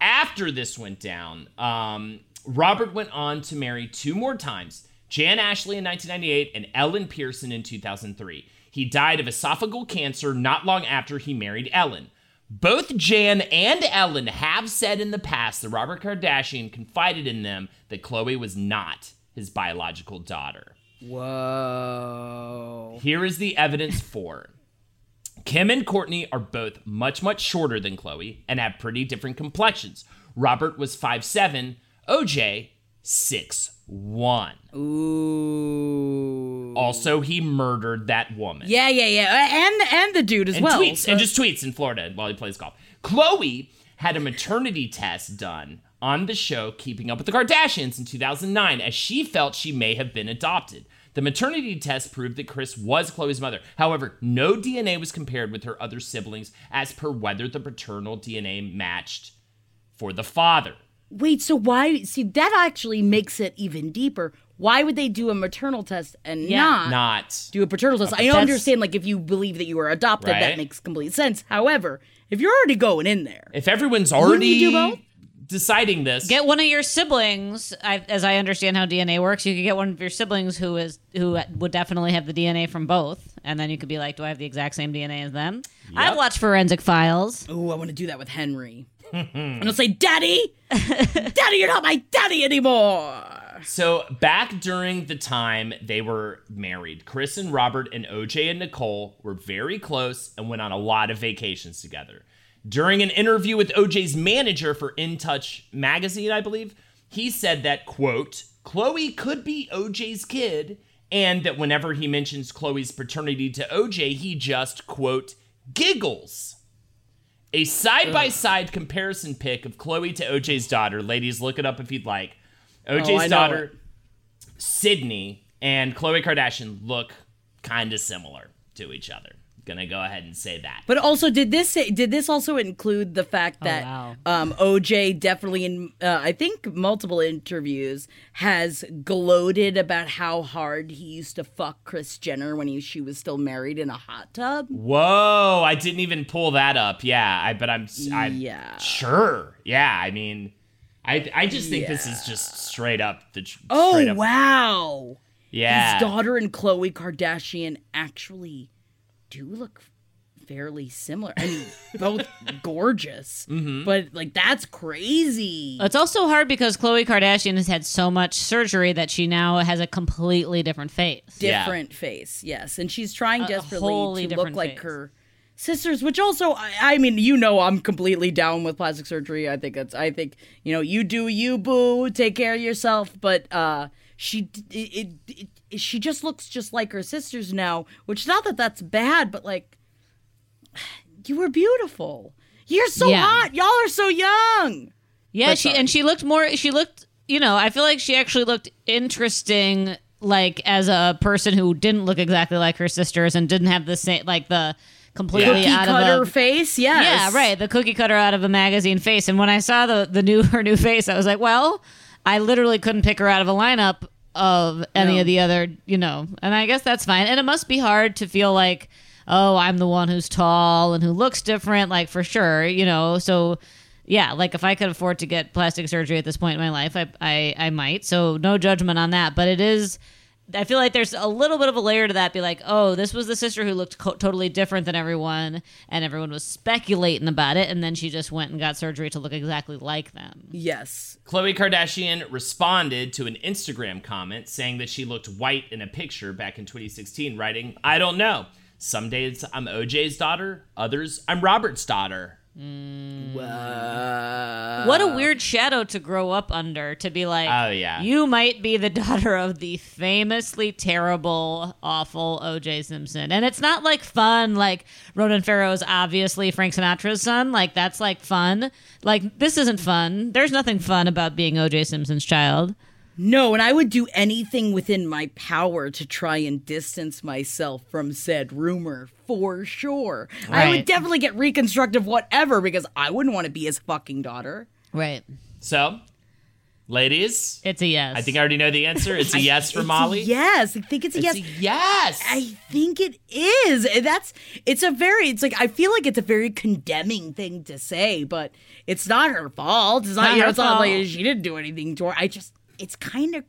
After this went down, um, Robert went on to marry two more times Jan Ashley in 1998 and Ellen Pearson in 2003. He died of esophageal cancer not long after he married Ellen. Both Jan and Ellen have said in the past that Robert Kardashian confided in them that Khloe was not his biological daughter. Whoa. Here is the evidence for. Kim and Kourtney are both much, much shorter than Khloe and have pretty different complexions. Robert was 5'7, OJ 6 1. Ooh. Also, he murdered that woman. Yeah, yeah, yeah, uh, and and the dude as and well. tweets so- and just tweets in Florida while he plays golf. Khloe had a maternity test done on the show Keeping Up with the Kardashians in 2009 as she felt she may have been adopted. The maternity test proved that Kris was Khloe's mother. However, no DNA was compared with her other siblings as per whether the paternal DNA matched for the father. Wait, so why? See, that actually makes it even deeper. Why would they do a maternal test and Yeah. not Not do a paternal test? I That's- understand, like, if you believe that you were adopted, Right. that makes complete sense. However, if you're already going in there, if everyone's already you do both? deciding this. Get one of your siblings. I, as I understand how DNA works, you could get one of your siblings who is who would definitely have the DNA from both, and then you could be like, "Do I have the exact same DNA as them?" I've watched Forensic Files. oh, I want to do that with Henry. And I'll say, Daddy, Daddy, you're not my daddy anymore. So, back during the time they were married, Kris and Robert and OJ and Nicole were very close and went on a lot of vacations together. During an interview with OJ's manager for In Touch magazine, I believe, he said that, quote, Khloe could be OJ's kid, and that whenever he mentions Khloe's paternity to OJ, he just, quote, giggles. A side by side comparison pic of Khloe to OJ's daughter. Ladies, look it up if you'd like. Oh, OJ's know daughter. Sydney, and Khloe Kardashian look kind of similar to each other. Gonna go ahead and say that. But also, did this say, did this also include the fact that wow. um, OJ definitely in uh, I think multiple interviews has gloated about how hard he used to fuck Kris Jenner when he she was still married in a hot tub. Whoa, I didn't even pull that up. Yeah, I but I'm I'm Yeah. sure. Yeah, I mean, I I just think this is just straight up the tr- Oh up, wow! yeah. His daughter and Khloe Kardashian actually do look fairly similar. I mean, both gorgeous, Mm-hmm. but like that's crazy. It's also hard because Khloe Kardashian has had so much surgery that she now has a completely different face. Yeah. different face, yes, and she's trying A- a desperately to look different like her sisters, which also, I, I mean, you know, I'm completely down with plastic surgery. I think that's, I think you know, you do you, boo, take care of yourself. But uh, she, it, it, it, she just looks just like her sisters now, which not that that's bad, but like, you were beautiful. You're so Yeah. hot. Y'all are so young. Yeah, But she sorry. and she looked more. She looked, you know, I feel like she actually looked interesting, like as a person who didn't look exactly like her sisters and didn't have the same, like the completely Cookie out cutter of a face, yes. yeah, right, the cookie cutter out of a magazine face. And when I saw the the new her new face, I was like, well, I literally couldn't pick her out of a lineup of any No. of the other, you know. And I guess that's fine. And it must be hard to feel like, oh, I'm the one who's tall and who looks different, like for sure, you know. So yeah, like if I could afford to get plastic surgery at this point in my life, I I, I might. So no judgment on that, but it is. I feel like there's a little bit of a layer to that. Be like, oh, this was the sister who looked co- totally different than everyone, and everyone was speculating about it, and then she just went and got surgery to look exactly like them. Yes. Khloe Kardashian responded to an Instagram comment saying that she looked white in a picture back in 2016, writing, I don't know. Some days I'm OJ's daughter, others I'm Robert's daughter. What a weird shadow to grow up under to be like, Oh, yeah. you might be the daughter of the famously terrible, awful O.J. Simpson. And it's not like fun, like Ronan is obviously Frank Sinatra's son. Like, that's like fun. Like, this isn't fun. There's nothing fun about being O.J. Simpson's child. No, and I would do anything within my power to try and distance myself from said rumor for sure. I would definitely get reconstructive whatever because I wouldn't want to be his fucking daughter. Right. So, ladies, It's a yes. I think I already know the answer. It's a yes for It's a Molly. yes, I think it's a It's yes. a yes. I think it is. That's it's a very it's like I feel like it's a very condemning thing to say, but it's not her fault. It's not, Not you know, her it's not like fault. she didn't do anything to her. I just it's kind of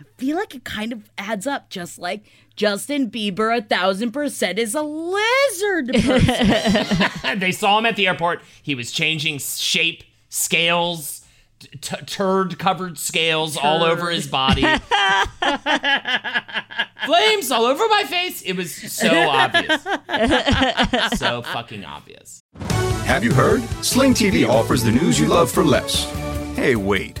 I feel like it kind of adds up, just like Justin Bieber a thousand percent is a lizard person. they saw him at the airport. He was changing shape, scales, t- turd covered scales all over his body. Flames all over my face. It was so obvious. so fucking obvious. Have you heard? Sling TV offers the news you love for less. Hey, wait.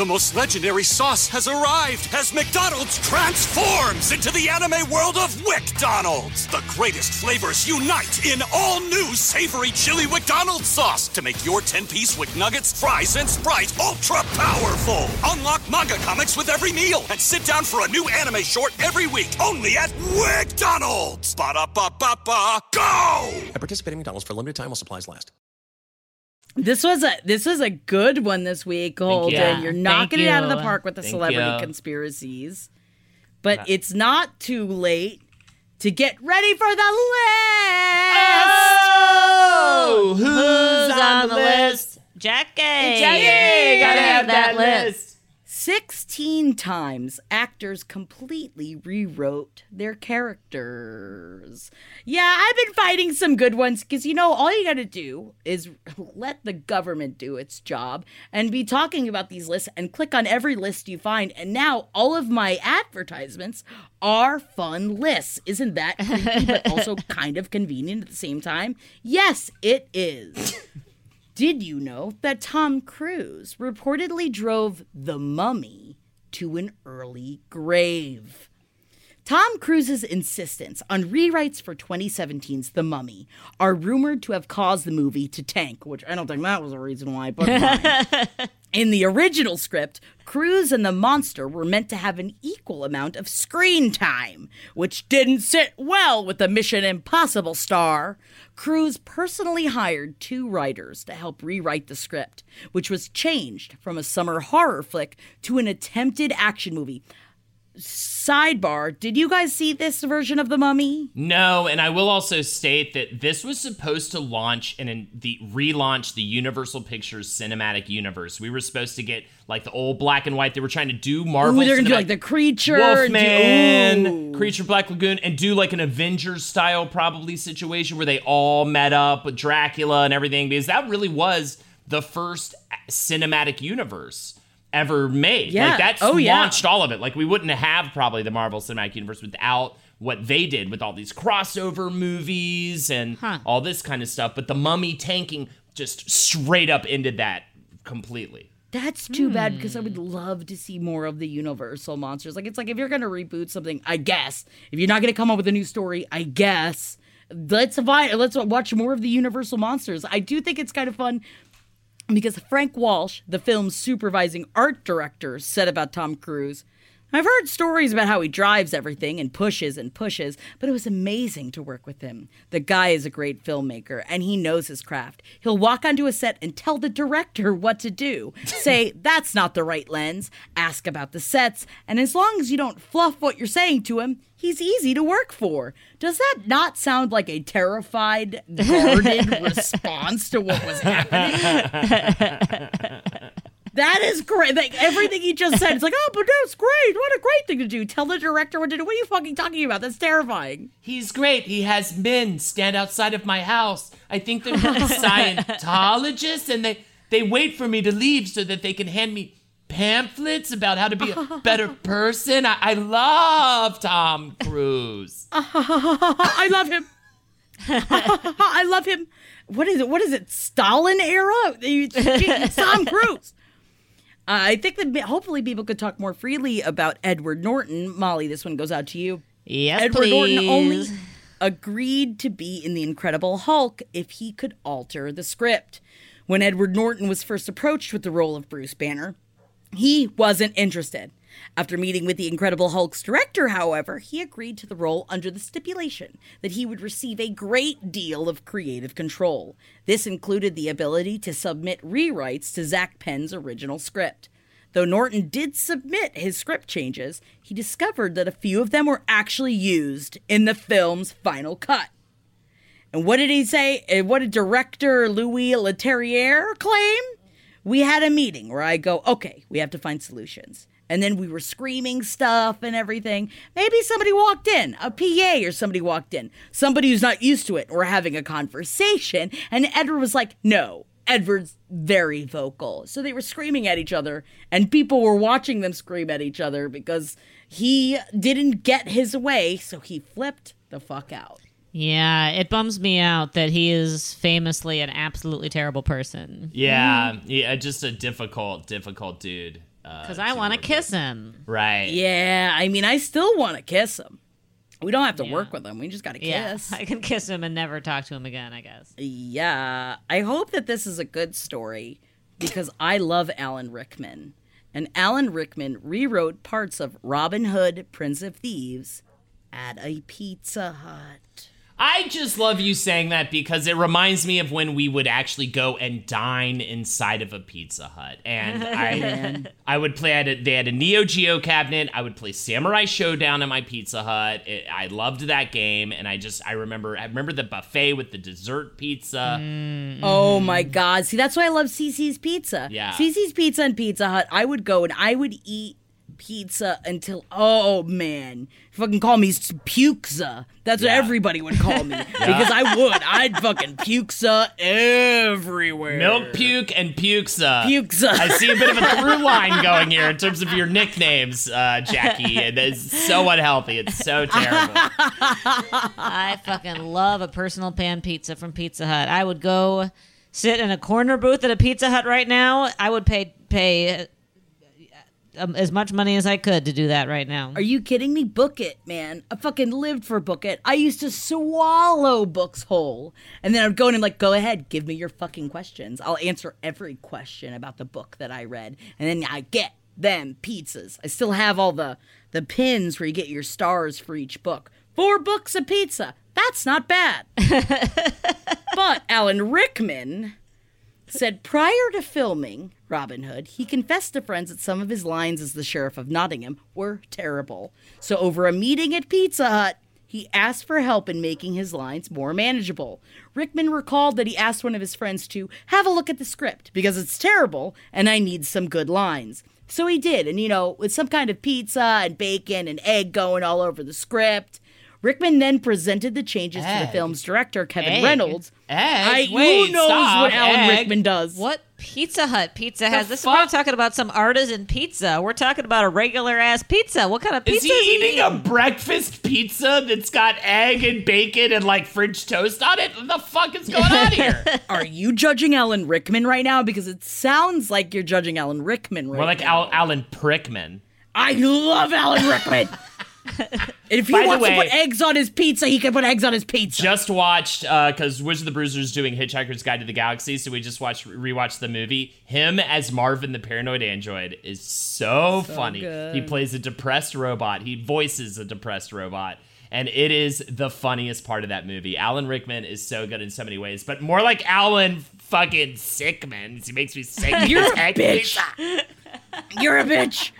The most legendary sauce has arrived as McDonald's transforms into the anime world of WcDonald's. The greatest flavors unite in all new savory chili McDonald's sauce to make your 10-piece Wick Nuggets, fries, and Sprite ultra powerful. Unlock manga comics with every meal and sit down for a new anime short every week only at WcDonald's. Ba-da-ba-ba-ba, go! At participating McDonald's for limited time while supplies last. This was a this was a good one this week, Holden. you. You're Thank knocking it out of the park with the Thank celebrity you. conspiracies. But it's not too late to get ready for the list. Oh, who's, on the list? Jackie. Jackie, gotta have that list. 16 times actors completely rewrote their characters. Yeah, I've been finding some good ones because, you know, all you got to do is let the government do its job and be talking about these lists and click on every list you find. And now all of my advertisements are fun lists. Isn't that creepy, but also kind of convenient at the same time? Yes, it is. Did you know that Tom Cruise reportedly drove the mummy to an early grave? Tom Cruise's insistence on rewrites for 2017's The Mummy are rumored to have caused the movie to tank, which I don't think that was a reason why, but. In the original script, Cruise and the monster were meant to have an equal amount of screen time, which didn't sit well with the Mission Impossible star. Cruise personally hired two writers to help rewrite the script, which was changed from a summer horror flick to an attempted action movie. Sidebar, did you guys see this version of The Mummy? No, and I will also state that this was supposed to launch and in the relaunch the Universal Pictures cinematic universe. We were supposed to get like the old black and white. They were trying to do Marvel. Ooh, they're gonna do like the creature. and do- Wolfman, Creature Black Lagoon, and do like an Avengers style probably situation where they all met up with Dracula and everything because that really was the first cinematic universe ever made. Yeah. Like that's Oh, yeah. launched all of it. Like we wouldn't have probably the Marvel Cinematic Universe without what they did with all these crossover movies and all this kind of stuff. But the mummy tanking just straight up ended that completely. That's too bad because I would hmm. love to see more of the Universal monsters. Like it's like if you're gonna reboot something, I guess if you're not gonna come up with a new story, I guess let's vi- let's watch more of the Universal monsters. I do think it's kind of fun because Frank Walsh, the film's supervising art director, said about Tom Cruise. I've heard stories about how he drives everything and pushes and pushes, but it was amazing to work with him. The guy is a great filmmaker and he knows his craft. He'll walk onto a set and tell the director what to do. Say, that's not the right lens, ask about the sets, and as long as you don't fluff what you're saying to him, he's easy to work for. Does that not sound like a terrified, guarded response to what was happening? That is great. Like everything he just said, it's like, oh, but that's great. What a great thing to do. Tell the director what to do. What are you fucking talking about? That's terrifying. He's great. He has men stand outside of my house. I think they're Scientologists, and they they wait for me to leave so that they can hand me pamphlets about how to be a better person. I, I love Tom Cruise. I love him. I love him. What is it? What is it? Stalin era? Tom Cruise. Uh, I think that hopefully people could talk more freely about Edward Norton. Molly, this one goes out to you. Yes, Edward please. Norton only agreed to be in The Incredible Hulk if he could alter the script. When Edward Norton was first approached with the role of Bruce Banner, he wasn't interested. After meeting with the Incredible Hulk's director, however, he agreed to the role under the stipulation that he would receive a great deal of creative control. This included the ability to submit rewrites to Zak Penn's original script. Though Norton did submit his script changes, he discovered that a few of them were actually used in the film's final cut. And what did he say? What did director Louis Leterrier claim? We had a meeting where I go, okay, we have to find solutions. And then we were screaming stuff and everything. Maybe somebody walked in, a PA or somebody walked in, somebody who's not used to it. We're having a conversation. And Edward was like, no, Edward's very vocal. So they were screaming at each other, and people were watching them scream at each other because he didn't get his way. So he flipped the fuck out. Yeah, it bums me out that he is famously an absolutely terrible person. Yeah, yeah, just a difficult, difficult dude. Uh, Because I want to kiss him. Right. Yeah, I mean, I still want to kiss him. We don't have to work with him. We just got to Yeah, kiss. I can kiss him and never talk to him again, I guess. Yeah, I hope that this is a good story because I love Alan Rickman. And Alan Rickman rewrote parts of Robin Hood, Prince of Thieves at a Pizza Hut. I just love you saying that because it reminds me of when we would actually go and dine inside of a Pizza Hut, and I I would play. Had a, they had a Neo Geo cabinet. I would play Samurai Shodown at my Pizza Hut. It, I loved that game, and I just I remember I remember the buffet with the dessert pizza. Mm. Oh my God. See, that's why I love Cicis Pizza. Yeah. Cicis Pizza and Pizza Hut. I would go and I would eat pizza until, oh man. Fucking call me Pukesa. That's Yeah. what everybody would call me. Because I would. I'd fucking Pukesa everywhere. Milk puke and pukesa. Pukesa. I see a bit of a through line going here in terms of your nicknames, uh, Jackie. And it's so unhealthy. It's so terrible. I fucking love a personal pan pizza from Pizza Hut. I would go sit in a corner booth at a Pizza Hut right now. I would pay pay um, as much money as I could to do that right now. Are you kidding me? Book it, man. I fucking lived for Book It. I used to swallow books whole. And then I'd go in and like, go ahead, give me your fucking questions. I'll answer every question about the book that I read. And then I get them pizzas. I still have all the the pins where you get your stars for each book. Four books of pizza. That's not bad. but Alan Rickman said prior to filming Robin Hood, he confessed to friends that some of his lines as the Sheriff of Nottingham were terrible. So, over a meeting at Pizza Hut, he asked for help in making his lines more manageable. Rickman recalled that he asked one of his friends to have a look at the script because it's terrible and I need some good lines. So he did, and you know, with some kind of pizza and bacon and egg going all over the script. Rickman then presented the changes to the film's director, Kevin Egg? Reynolds. Egg? I, Wait, who knows stop. what Alan Egg? Rickman does? What Pizza Hut pizza has this? We're fuck? not talking about some artisan pizza. We're talking about a regular ass pizza. What kind of Is pizza he is he eating a breakfast pizza that's got egg and bacon and like French toast on it? What the fuck is going on here? Are you judging Alan Rickman right now? Because it sounds like you're judging Alan Rickman right More like now. Al- Alan Prickman. I love Alan Rickman. If he By wants to put eggs on his pizza, he can put eggs on his pizza. Just watched uh, because Wizard of the Bruiser's doing Hitchhiker's Guide to the Galaxy, so we just watched rewatched the movie. Him as Marvin the Paranoid Android is so, So funny. good. He plays a depressed robot. He voices a depressed robot. And it is the funniest part of that movie. Alan Rickman is so good in so many ways, but more like Alan fucking Sickman. He makes me sick. You're a bitch. You're a bitch.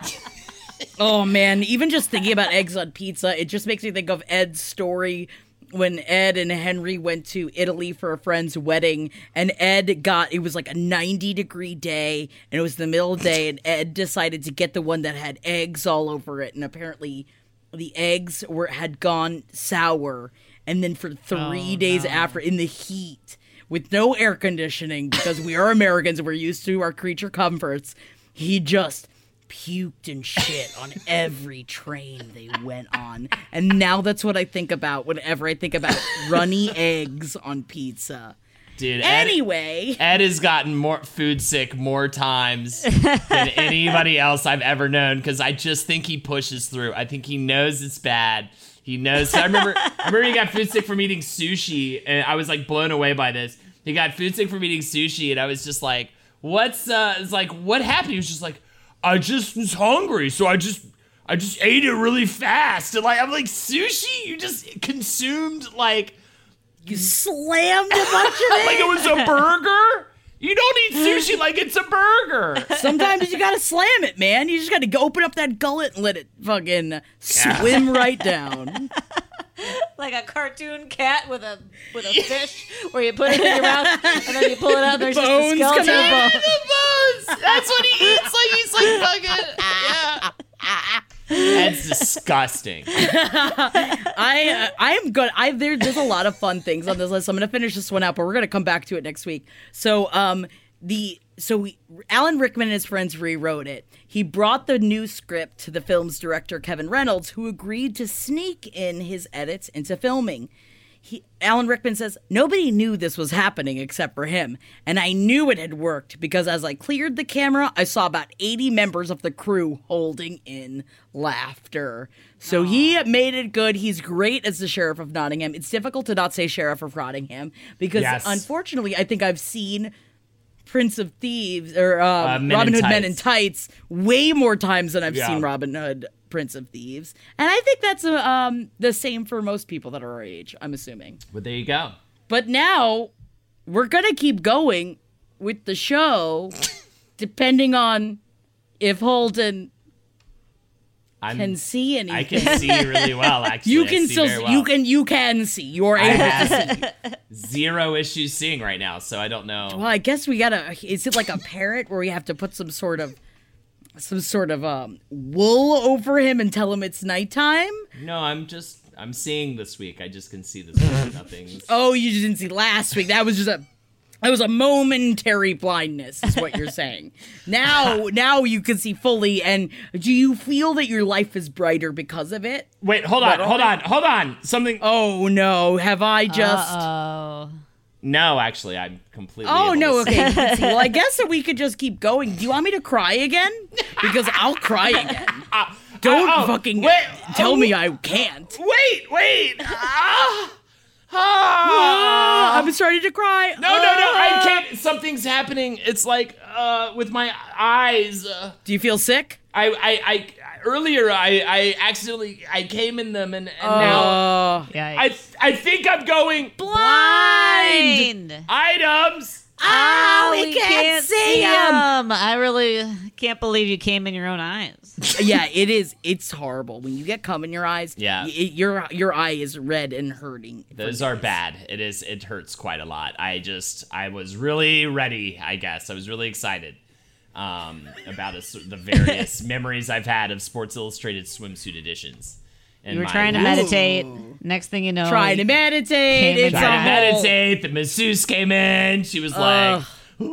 Oh man, even just thinking about eggs on pizza, it just makes me think of Ed's story when Ed and Henry went to Italy for a friend's wedding and Ed got it was like a 90 degree day and it was the middle of the day and Ed decided to get the one that had eggs all over it and apparently the eggs were had gone sour and then for 3 days after in the heat with no air conditioning because we are Americans and we're used to our creature comforts he just puked and shit on every train they went on. And now that's what I think about whenever I think about runny eggs on pizza. Dude, Ed- Anyway, Ed has gotten more food sick more times than anybody else I've ever known because I just think he pushes through. I think he knows it's bad. He knows. I remember, I remember he got food sick from eating sushi, and I was like blown away by this. He got food sick from eating sushi, and I was just like, "What's uh?" It's like, "What happened?" He was just like, "I just was hungry, so I just." I just ate it really fast, and like I'm like sushi. You just consumed like you slammed a bunch of it. like it was a burger. You don't eat sushi like it's a burger. Sometimes you gotta slam it, man. You just gotta go open up that gullet and let it fucking swim right down. like a cartoon cat with a with a fish, where you put it in your mouth and then you pull it out. And there's just a Bones skeleton come out. bone. That's what he eats. Like he's like fucking. Yeah. That's disgusting. I uh, I am good. I there, there's a lot of fun things on this list. I'm gonna finish this one out, but we're gonna come back to it next week. So um the so we, Alan Rickman and his friends rewrote it. He brought the new script to the film's director Kevin Reynolds, who agreed to sneak in his edits into filming. He, Alan Rickman says, Nobody knew this was happening except for him. And I knew it had worked because as I cleared the camera, I saw about 80 members of the crew holding in laughter. So he made it good. He's great as the Sheriff of Nottingham. It's difficult to not say Sheriff of Nottingham because Yes. unfortunately, I think I've seen Prince of Thieves or um, Uh, Robin Hood Men in Tights. Way more times than I've Yeah. seen Robin Hood Prince of Thieves. And I think that's uh, um, the same for most people that are our age, I'm assuming. But there you go. But now we're going to keep going with the show depending on if Holden I'm, can see anything. I can see really well. Actually, You I can see still very well. you can you can see. You're I able zero issues seeing right now, so I don't know. Well, I guess we gotta. Is it like a parrot where we have to put some sort of, some sort of um wool over him and tell him it's nighttime? No, I'm just I'm seeing this week. I just can see this week. Nothing's. Oh, you didn't see last week. That was just a. That was a momentary blindness, is what you're saying. Now, now you can see fully. And do you feel that your life is brighter because of it? Wait, hold on, hold on, hold on. Something. Oh no, have I just? Oh. No, actually, I'm completely. Oh able no, see. okay. you can see. Well, I guess that we could just keep going. Do you want me to cry again? Because I'll cry again. Don't oh, fucking wait, tell oh, me I can't. Wait, wait. Ah, Ah. I'm starting to cry. No, no, no! I Ah. can't. Something's happening. It's like uh, with my eyes. Uh, Do you feel sick? I, I, I earlier I, I accidentally I came in them and, and now Oh, I, I think I'm going blind. items. Oh, we can't see him. I really can't believe you came in your own eyes. yeah, it is. It's horrible when you get cum in your eyes. Yeah. y- your your eye is red and hurting. Those are bad. It is. It hurts quite a lot. I just I was really ready. I guess I was really excited um, about a, the various memories I've had of Sports Illustrated swimsuit editions. In You were trying to life. meditate. Next thing you know, Trying to meditate. It's your a trying to whole- meditate. The masseuse came in. She was like, Ugh. ooh,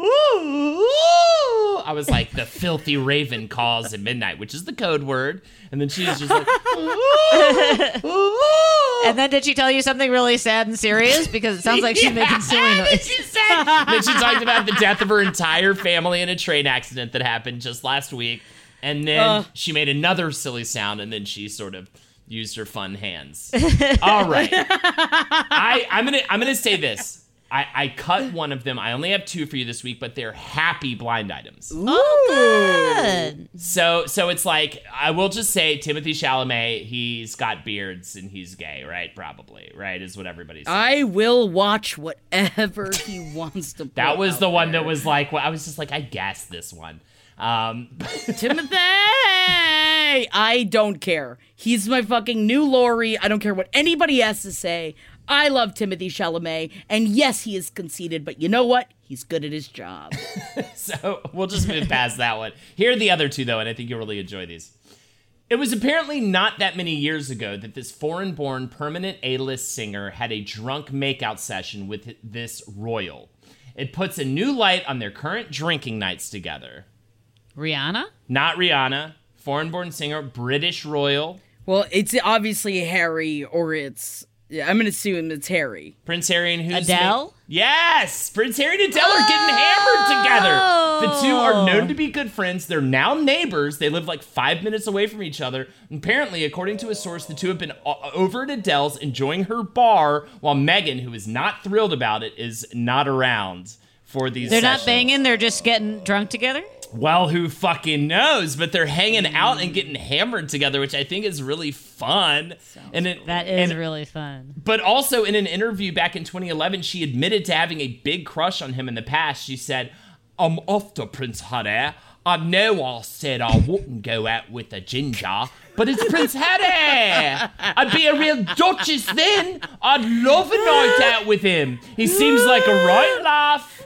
ooh. I was like, the filthy raven calls at midnight, which is the code word. And then she was just like, ooh, ooh. And then did she tell you something really sad and serious? Because it sounds like she's making silly noise. she said. then she talked about the death of her entire family in a train accident that happened just last week. And then Ugh. she made another silly sound, and then she sort of used her fun hands. All right. I, I'm gonna I'm gonna say this. I, I cut one of them. I only have two for you this week, but they're happy blind items. Oh, good. So so it's like I will just say Timothy Chalamet, he's got beards and he's gay, right? Probably, right? Is what everybody's saying. I will watch whatever he wants to. that was out the one that was like well, I was just like, I guess this one. Um Timothy. I don't care. He's my fucking new Laurie. I don't care what anybody has to say. I love Timothy Chalamet, and yes, he is conceited, but you know what? He's good at his job. So we'll just move past that one. Here are the other two, though, and I think you'll really enjoy these. It was apparently not that many years ago that this foreign born permanent A list singer had a drunk makeout session with this royal. It puts a new light on their current drinking nights together. Rihanna? Not Rihanna, foreign born singer, British royal. well, it's obviously Harry, or it's. Yeah, I'm gonna assume it's Harry. Prince Harry and who's Adele? ma- yes, Prince Harry and Adele are getting hammered together. The two are oh. known to be good friends. They're now neighbors. They live like five minutes away from each other. Apparently, according to a source, the two have been o- over at Adele's enjoying her bar, while Meghan, who is not thrilled about it, is not around for these. They're not banging, they're just getting drunk together? Well, who fucking knows? But they're hanging out and getting hammered together, which I think is really fun. and it, That is and- really fun. but also in an interview back in 2011, she admitted to having a big crush on him in the past. She said, I'm after Prince Harry. I know I said I wouldn't go out with a ginger, but it's Prince Harry. I'd be a real duchess then. I'd love a night out with him. He seems like a right laugh.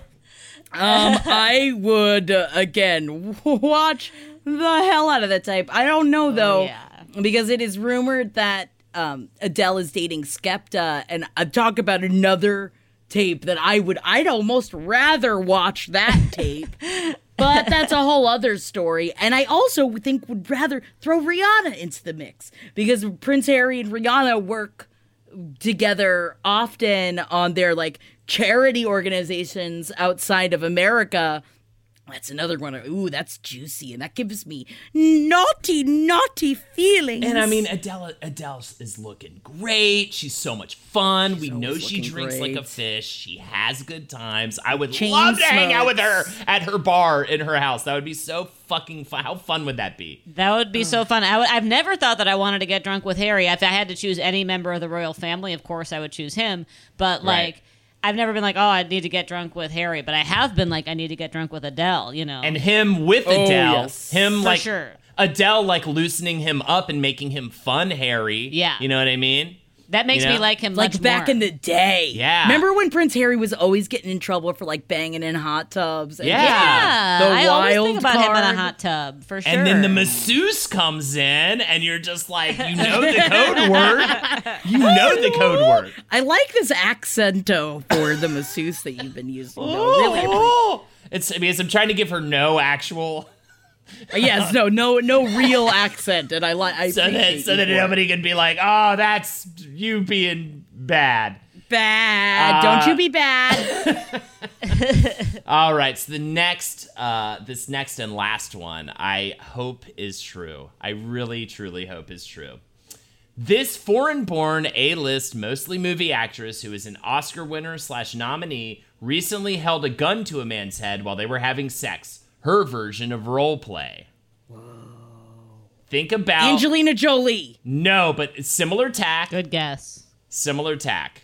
Um, I would uh, again watch the hell out of that type. I don't know though, because it is rumored that um, Adele is dating Skepta, and I talk about another tape that I would. I'd almost rather watch that tape. But that's a whole other story. And I also think would rather throw Rihanna into the mix because Prince Harry and Rihanna work together often on their like charity organizations outside of America. That's another one. Ooh, that's juicy, and that gives me naughty, naughty feelings. And I mean, Adele, Adele is looking great. She's so much fun. we know she looking drinks like a fish. She has good times. I would Chain love to hang out with her at her bar in her house. That would be so fucking fun. How fun would that be? That would be so fun. I would, I've never thought that I wanted to get drunk with Harry. If I had to choose any member of the royal family, of course I would choose him. But Right. Like, I've never been like, oh, I need to get drunk with Harry. But I have been like, I need to get drunk with Adele. You know, And him with Oh, Adele. yes. Him For like sure. Adele like loosening him up and making him fun, Harry. Yeah. You know what I mean? That makes you me like him like much back more. in the day. Yeah. Remember when Prince Harry was always getting in trouble for like banging in hot tubs? and Yeah. yeah, The I always think wild about him in a hot tub for sure. And then the masseuse comes in, and you're just like, you know the code word. You know the code word. I like this accento for the masseuse that you've been using. though. Really appreciate- Oh, it's because I'm trying to give her no actual, yes, no, no, no real accent, and I like. I so that so that nobody can be like, oh, that's you being bad. bad. Uh, Don't you be bad. All right, so the next, uh, this next and last one, I hope is true. I really, truly hope is true. This foreign-born A-list, mostly movie actress who is an Oscar winner slash nominee recently held a gun to a man's head while they were having sex. Her version of role play. Think about Angelina Jolie. no, but similar tack. Good guess. Similar tack.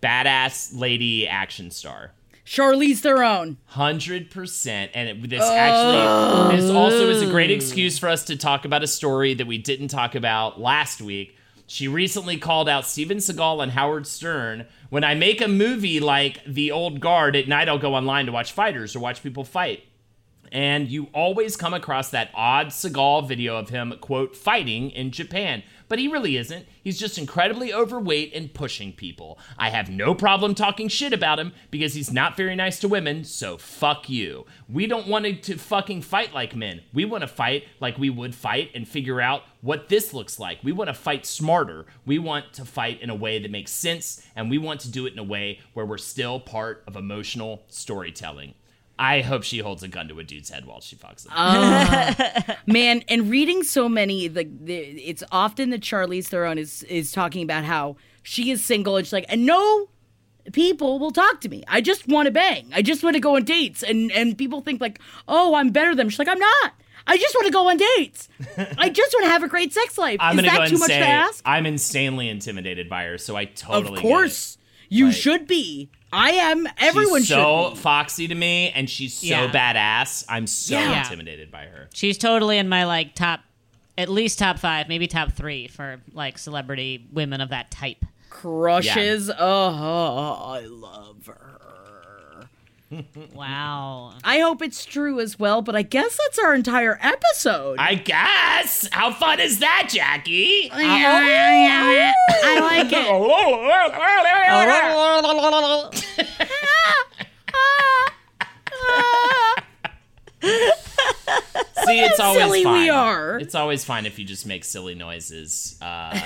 Badass lady action star. Charlize Theron. Hundred percent, and it, this actually this also is a great excuse for us to talk about a story that we didn't talk about last week. She recently called out Steven Seagal and Howard Stern. When I make a movie like The Old Guard at night, I'll go online to watch fighters or watch people fight. And you always come across that odd Seagal video of him, quote, fighting in Japan. But he really isn't. He's just incredibly overweight and pushing people. I have no problem talking shit about him because he's not very nice to women, so fuck you. We don't want to fucking fight like men. We want to fight like we would fight and figure out what this looks like. We want to fight smarter. We want to fight in a way that makes sense, and we want to do it in a way where we're still part of emotional storytelling. I hope she holds a gun to a dude's head while she fucks him. Uh, man, and reading so many, the, the it's often that Charlize Theron is is talking about how she is single and she's like, and no people will talk to me. I just want to bang. I just want to go on dates, and and people think like, oh, I'm better than them. She's like, I'm not. I just want to go on dates. I just want to have a great sex life. I'm is that go too much say to ask? I'm insanely intimidated by her, so I totally. of course, you Like, should be. I am. Everyone she's so should. Be. foxy to me, and she's so Yeah. badass. I'm so Yeah. intimidated by her. She's totally in my like top, at least top five, maybe top three for like celebrity women of that type. Crushes. Oh, oh, oh, I love her. Wow. I hope it's true as well, but I guess that's our entire episode. I guess. How fun is that, Jackie? I like it. See, it's always silly we are. It's always fine if you just make silly noises. Uh,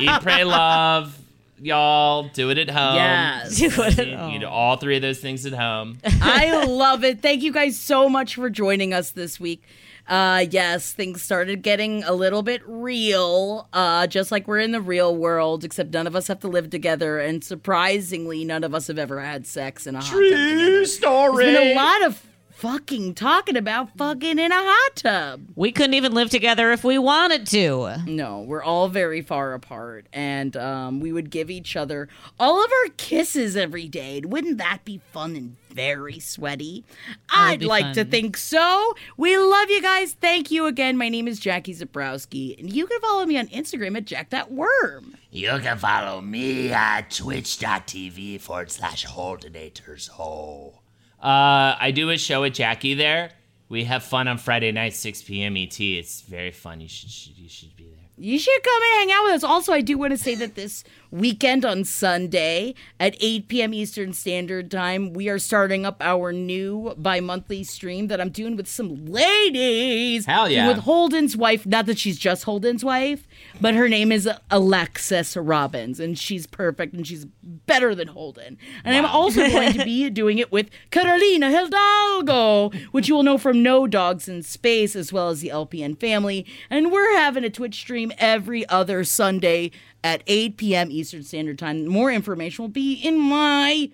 eat, pray, love. Y'all do it at home. Yes. Do it at You- home. You do all three of those things at home. I love it. Thank you guys so much for joining us this week. Uh, yes, things started getting a little bit real, uh, just like we're in the real world, except none of us have to live together, and surprisingly, none of us have ever had sex in a hot tub. True story. There's been a lot of fucking talking about fucking in a hot tub. We couldn't even live together if we wanted to. No, we're all very far apart, and um, we would give each other all of our kisses every day. Wouldn't that be fun and very sweaty? I'd be like to think so. We love you guys. Thank you again. My name is Jackie Zebrowski, and you can follow me on Instagram at JackThatWorm. You can follow me at twitch.tv forward slash Holdenators Ho. Uh, I do a show with Jackie there. We have fun on Friday night, 6 p.m. ET. It's very fun. You should, should you should be there. You should come and hang out with us. Also, I do want to say that this weekend on Sunday at 8 p.m. Eastern Standard Time, we are starting up our new bi monthly stream that I'm doing with some ladies. Hell yeah. With Holden's wife. Not that she's just Holden's wife, but her name is Alexis Robbins, and she's perfect and she's better than Holden. And I'm also going to be doing it with Carolina Hidalgo, which you will know from No Dogs in Space, as well as the LPN family. And we're having a Twitch stream every other Sunday at 8 p.m. Eastern Standard Time. More information will be in my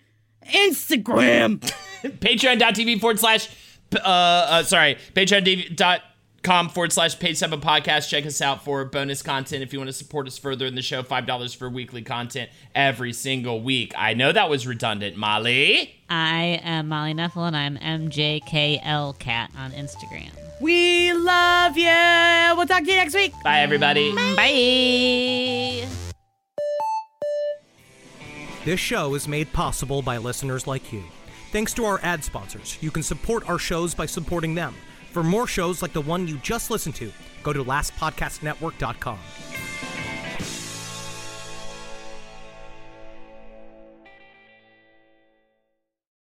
Instagram. Patreon.tv forward slash, uh, uh, sorry, patreon.com forward slash page seven podcast. Check us out for bonus content if you want to support us further in the show. $5 for weekly content every single week. I know that was redundant, Molly. I am Molly Knefel and I'm MJKL Cat on Instagram. We love you. We'll talk to you next week. Bye, everybody. Bye. This show is made possible by listeners like you. Thanks to our ad sponsors, you can support our shows by supporting them. For more shows like the one you just listened to, go to lastpodcastnetwork.com.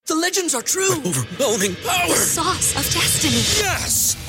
The legends are true. overwhelming power! The Sauce of destiny. Yes!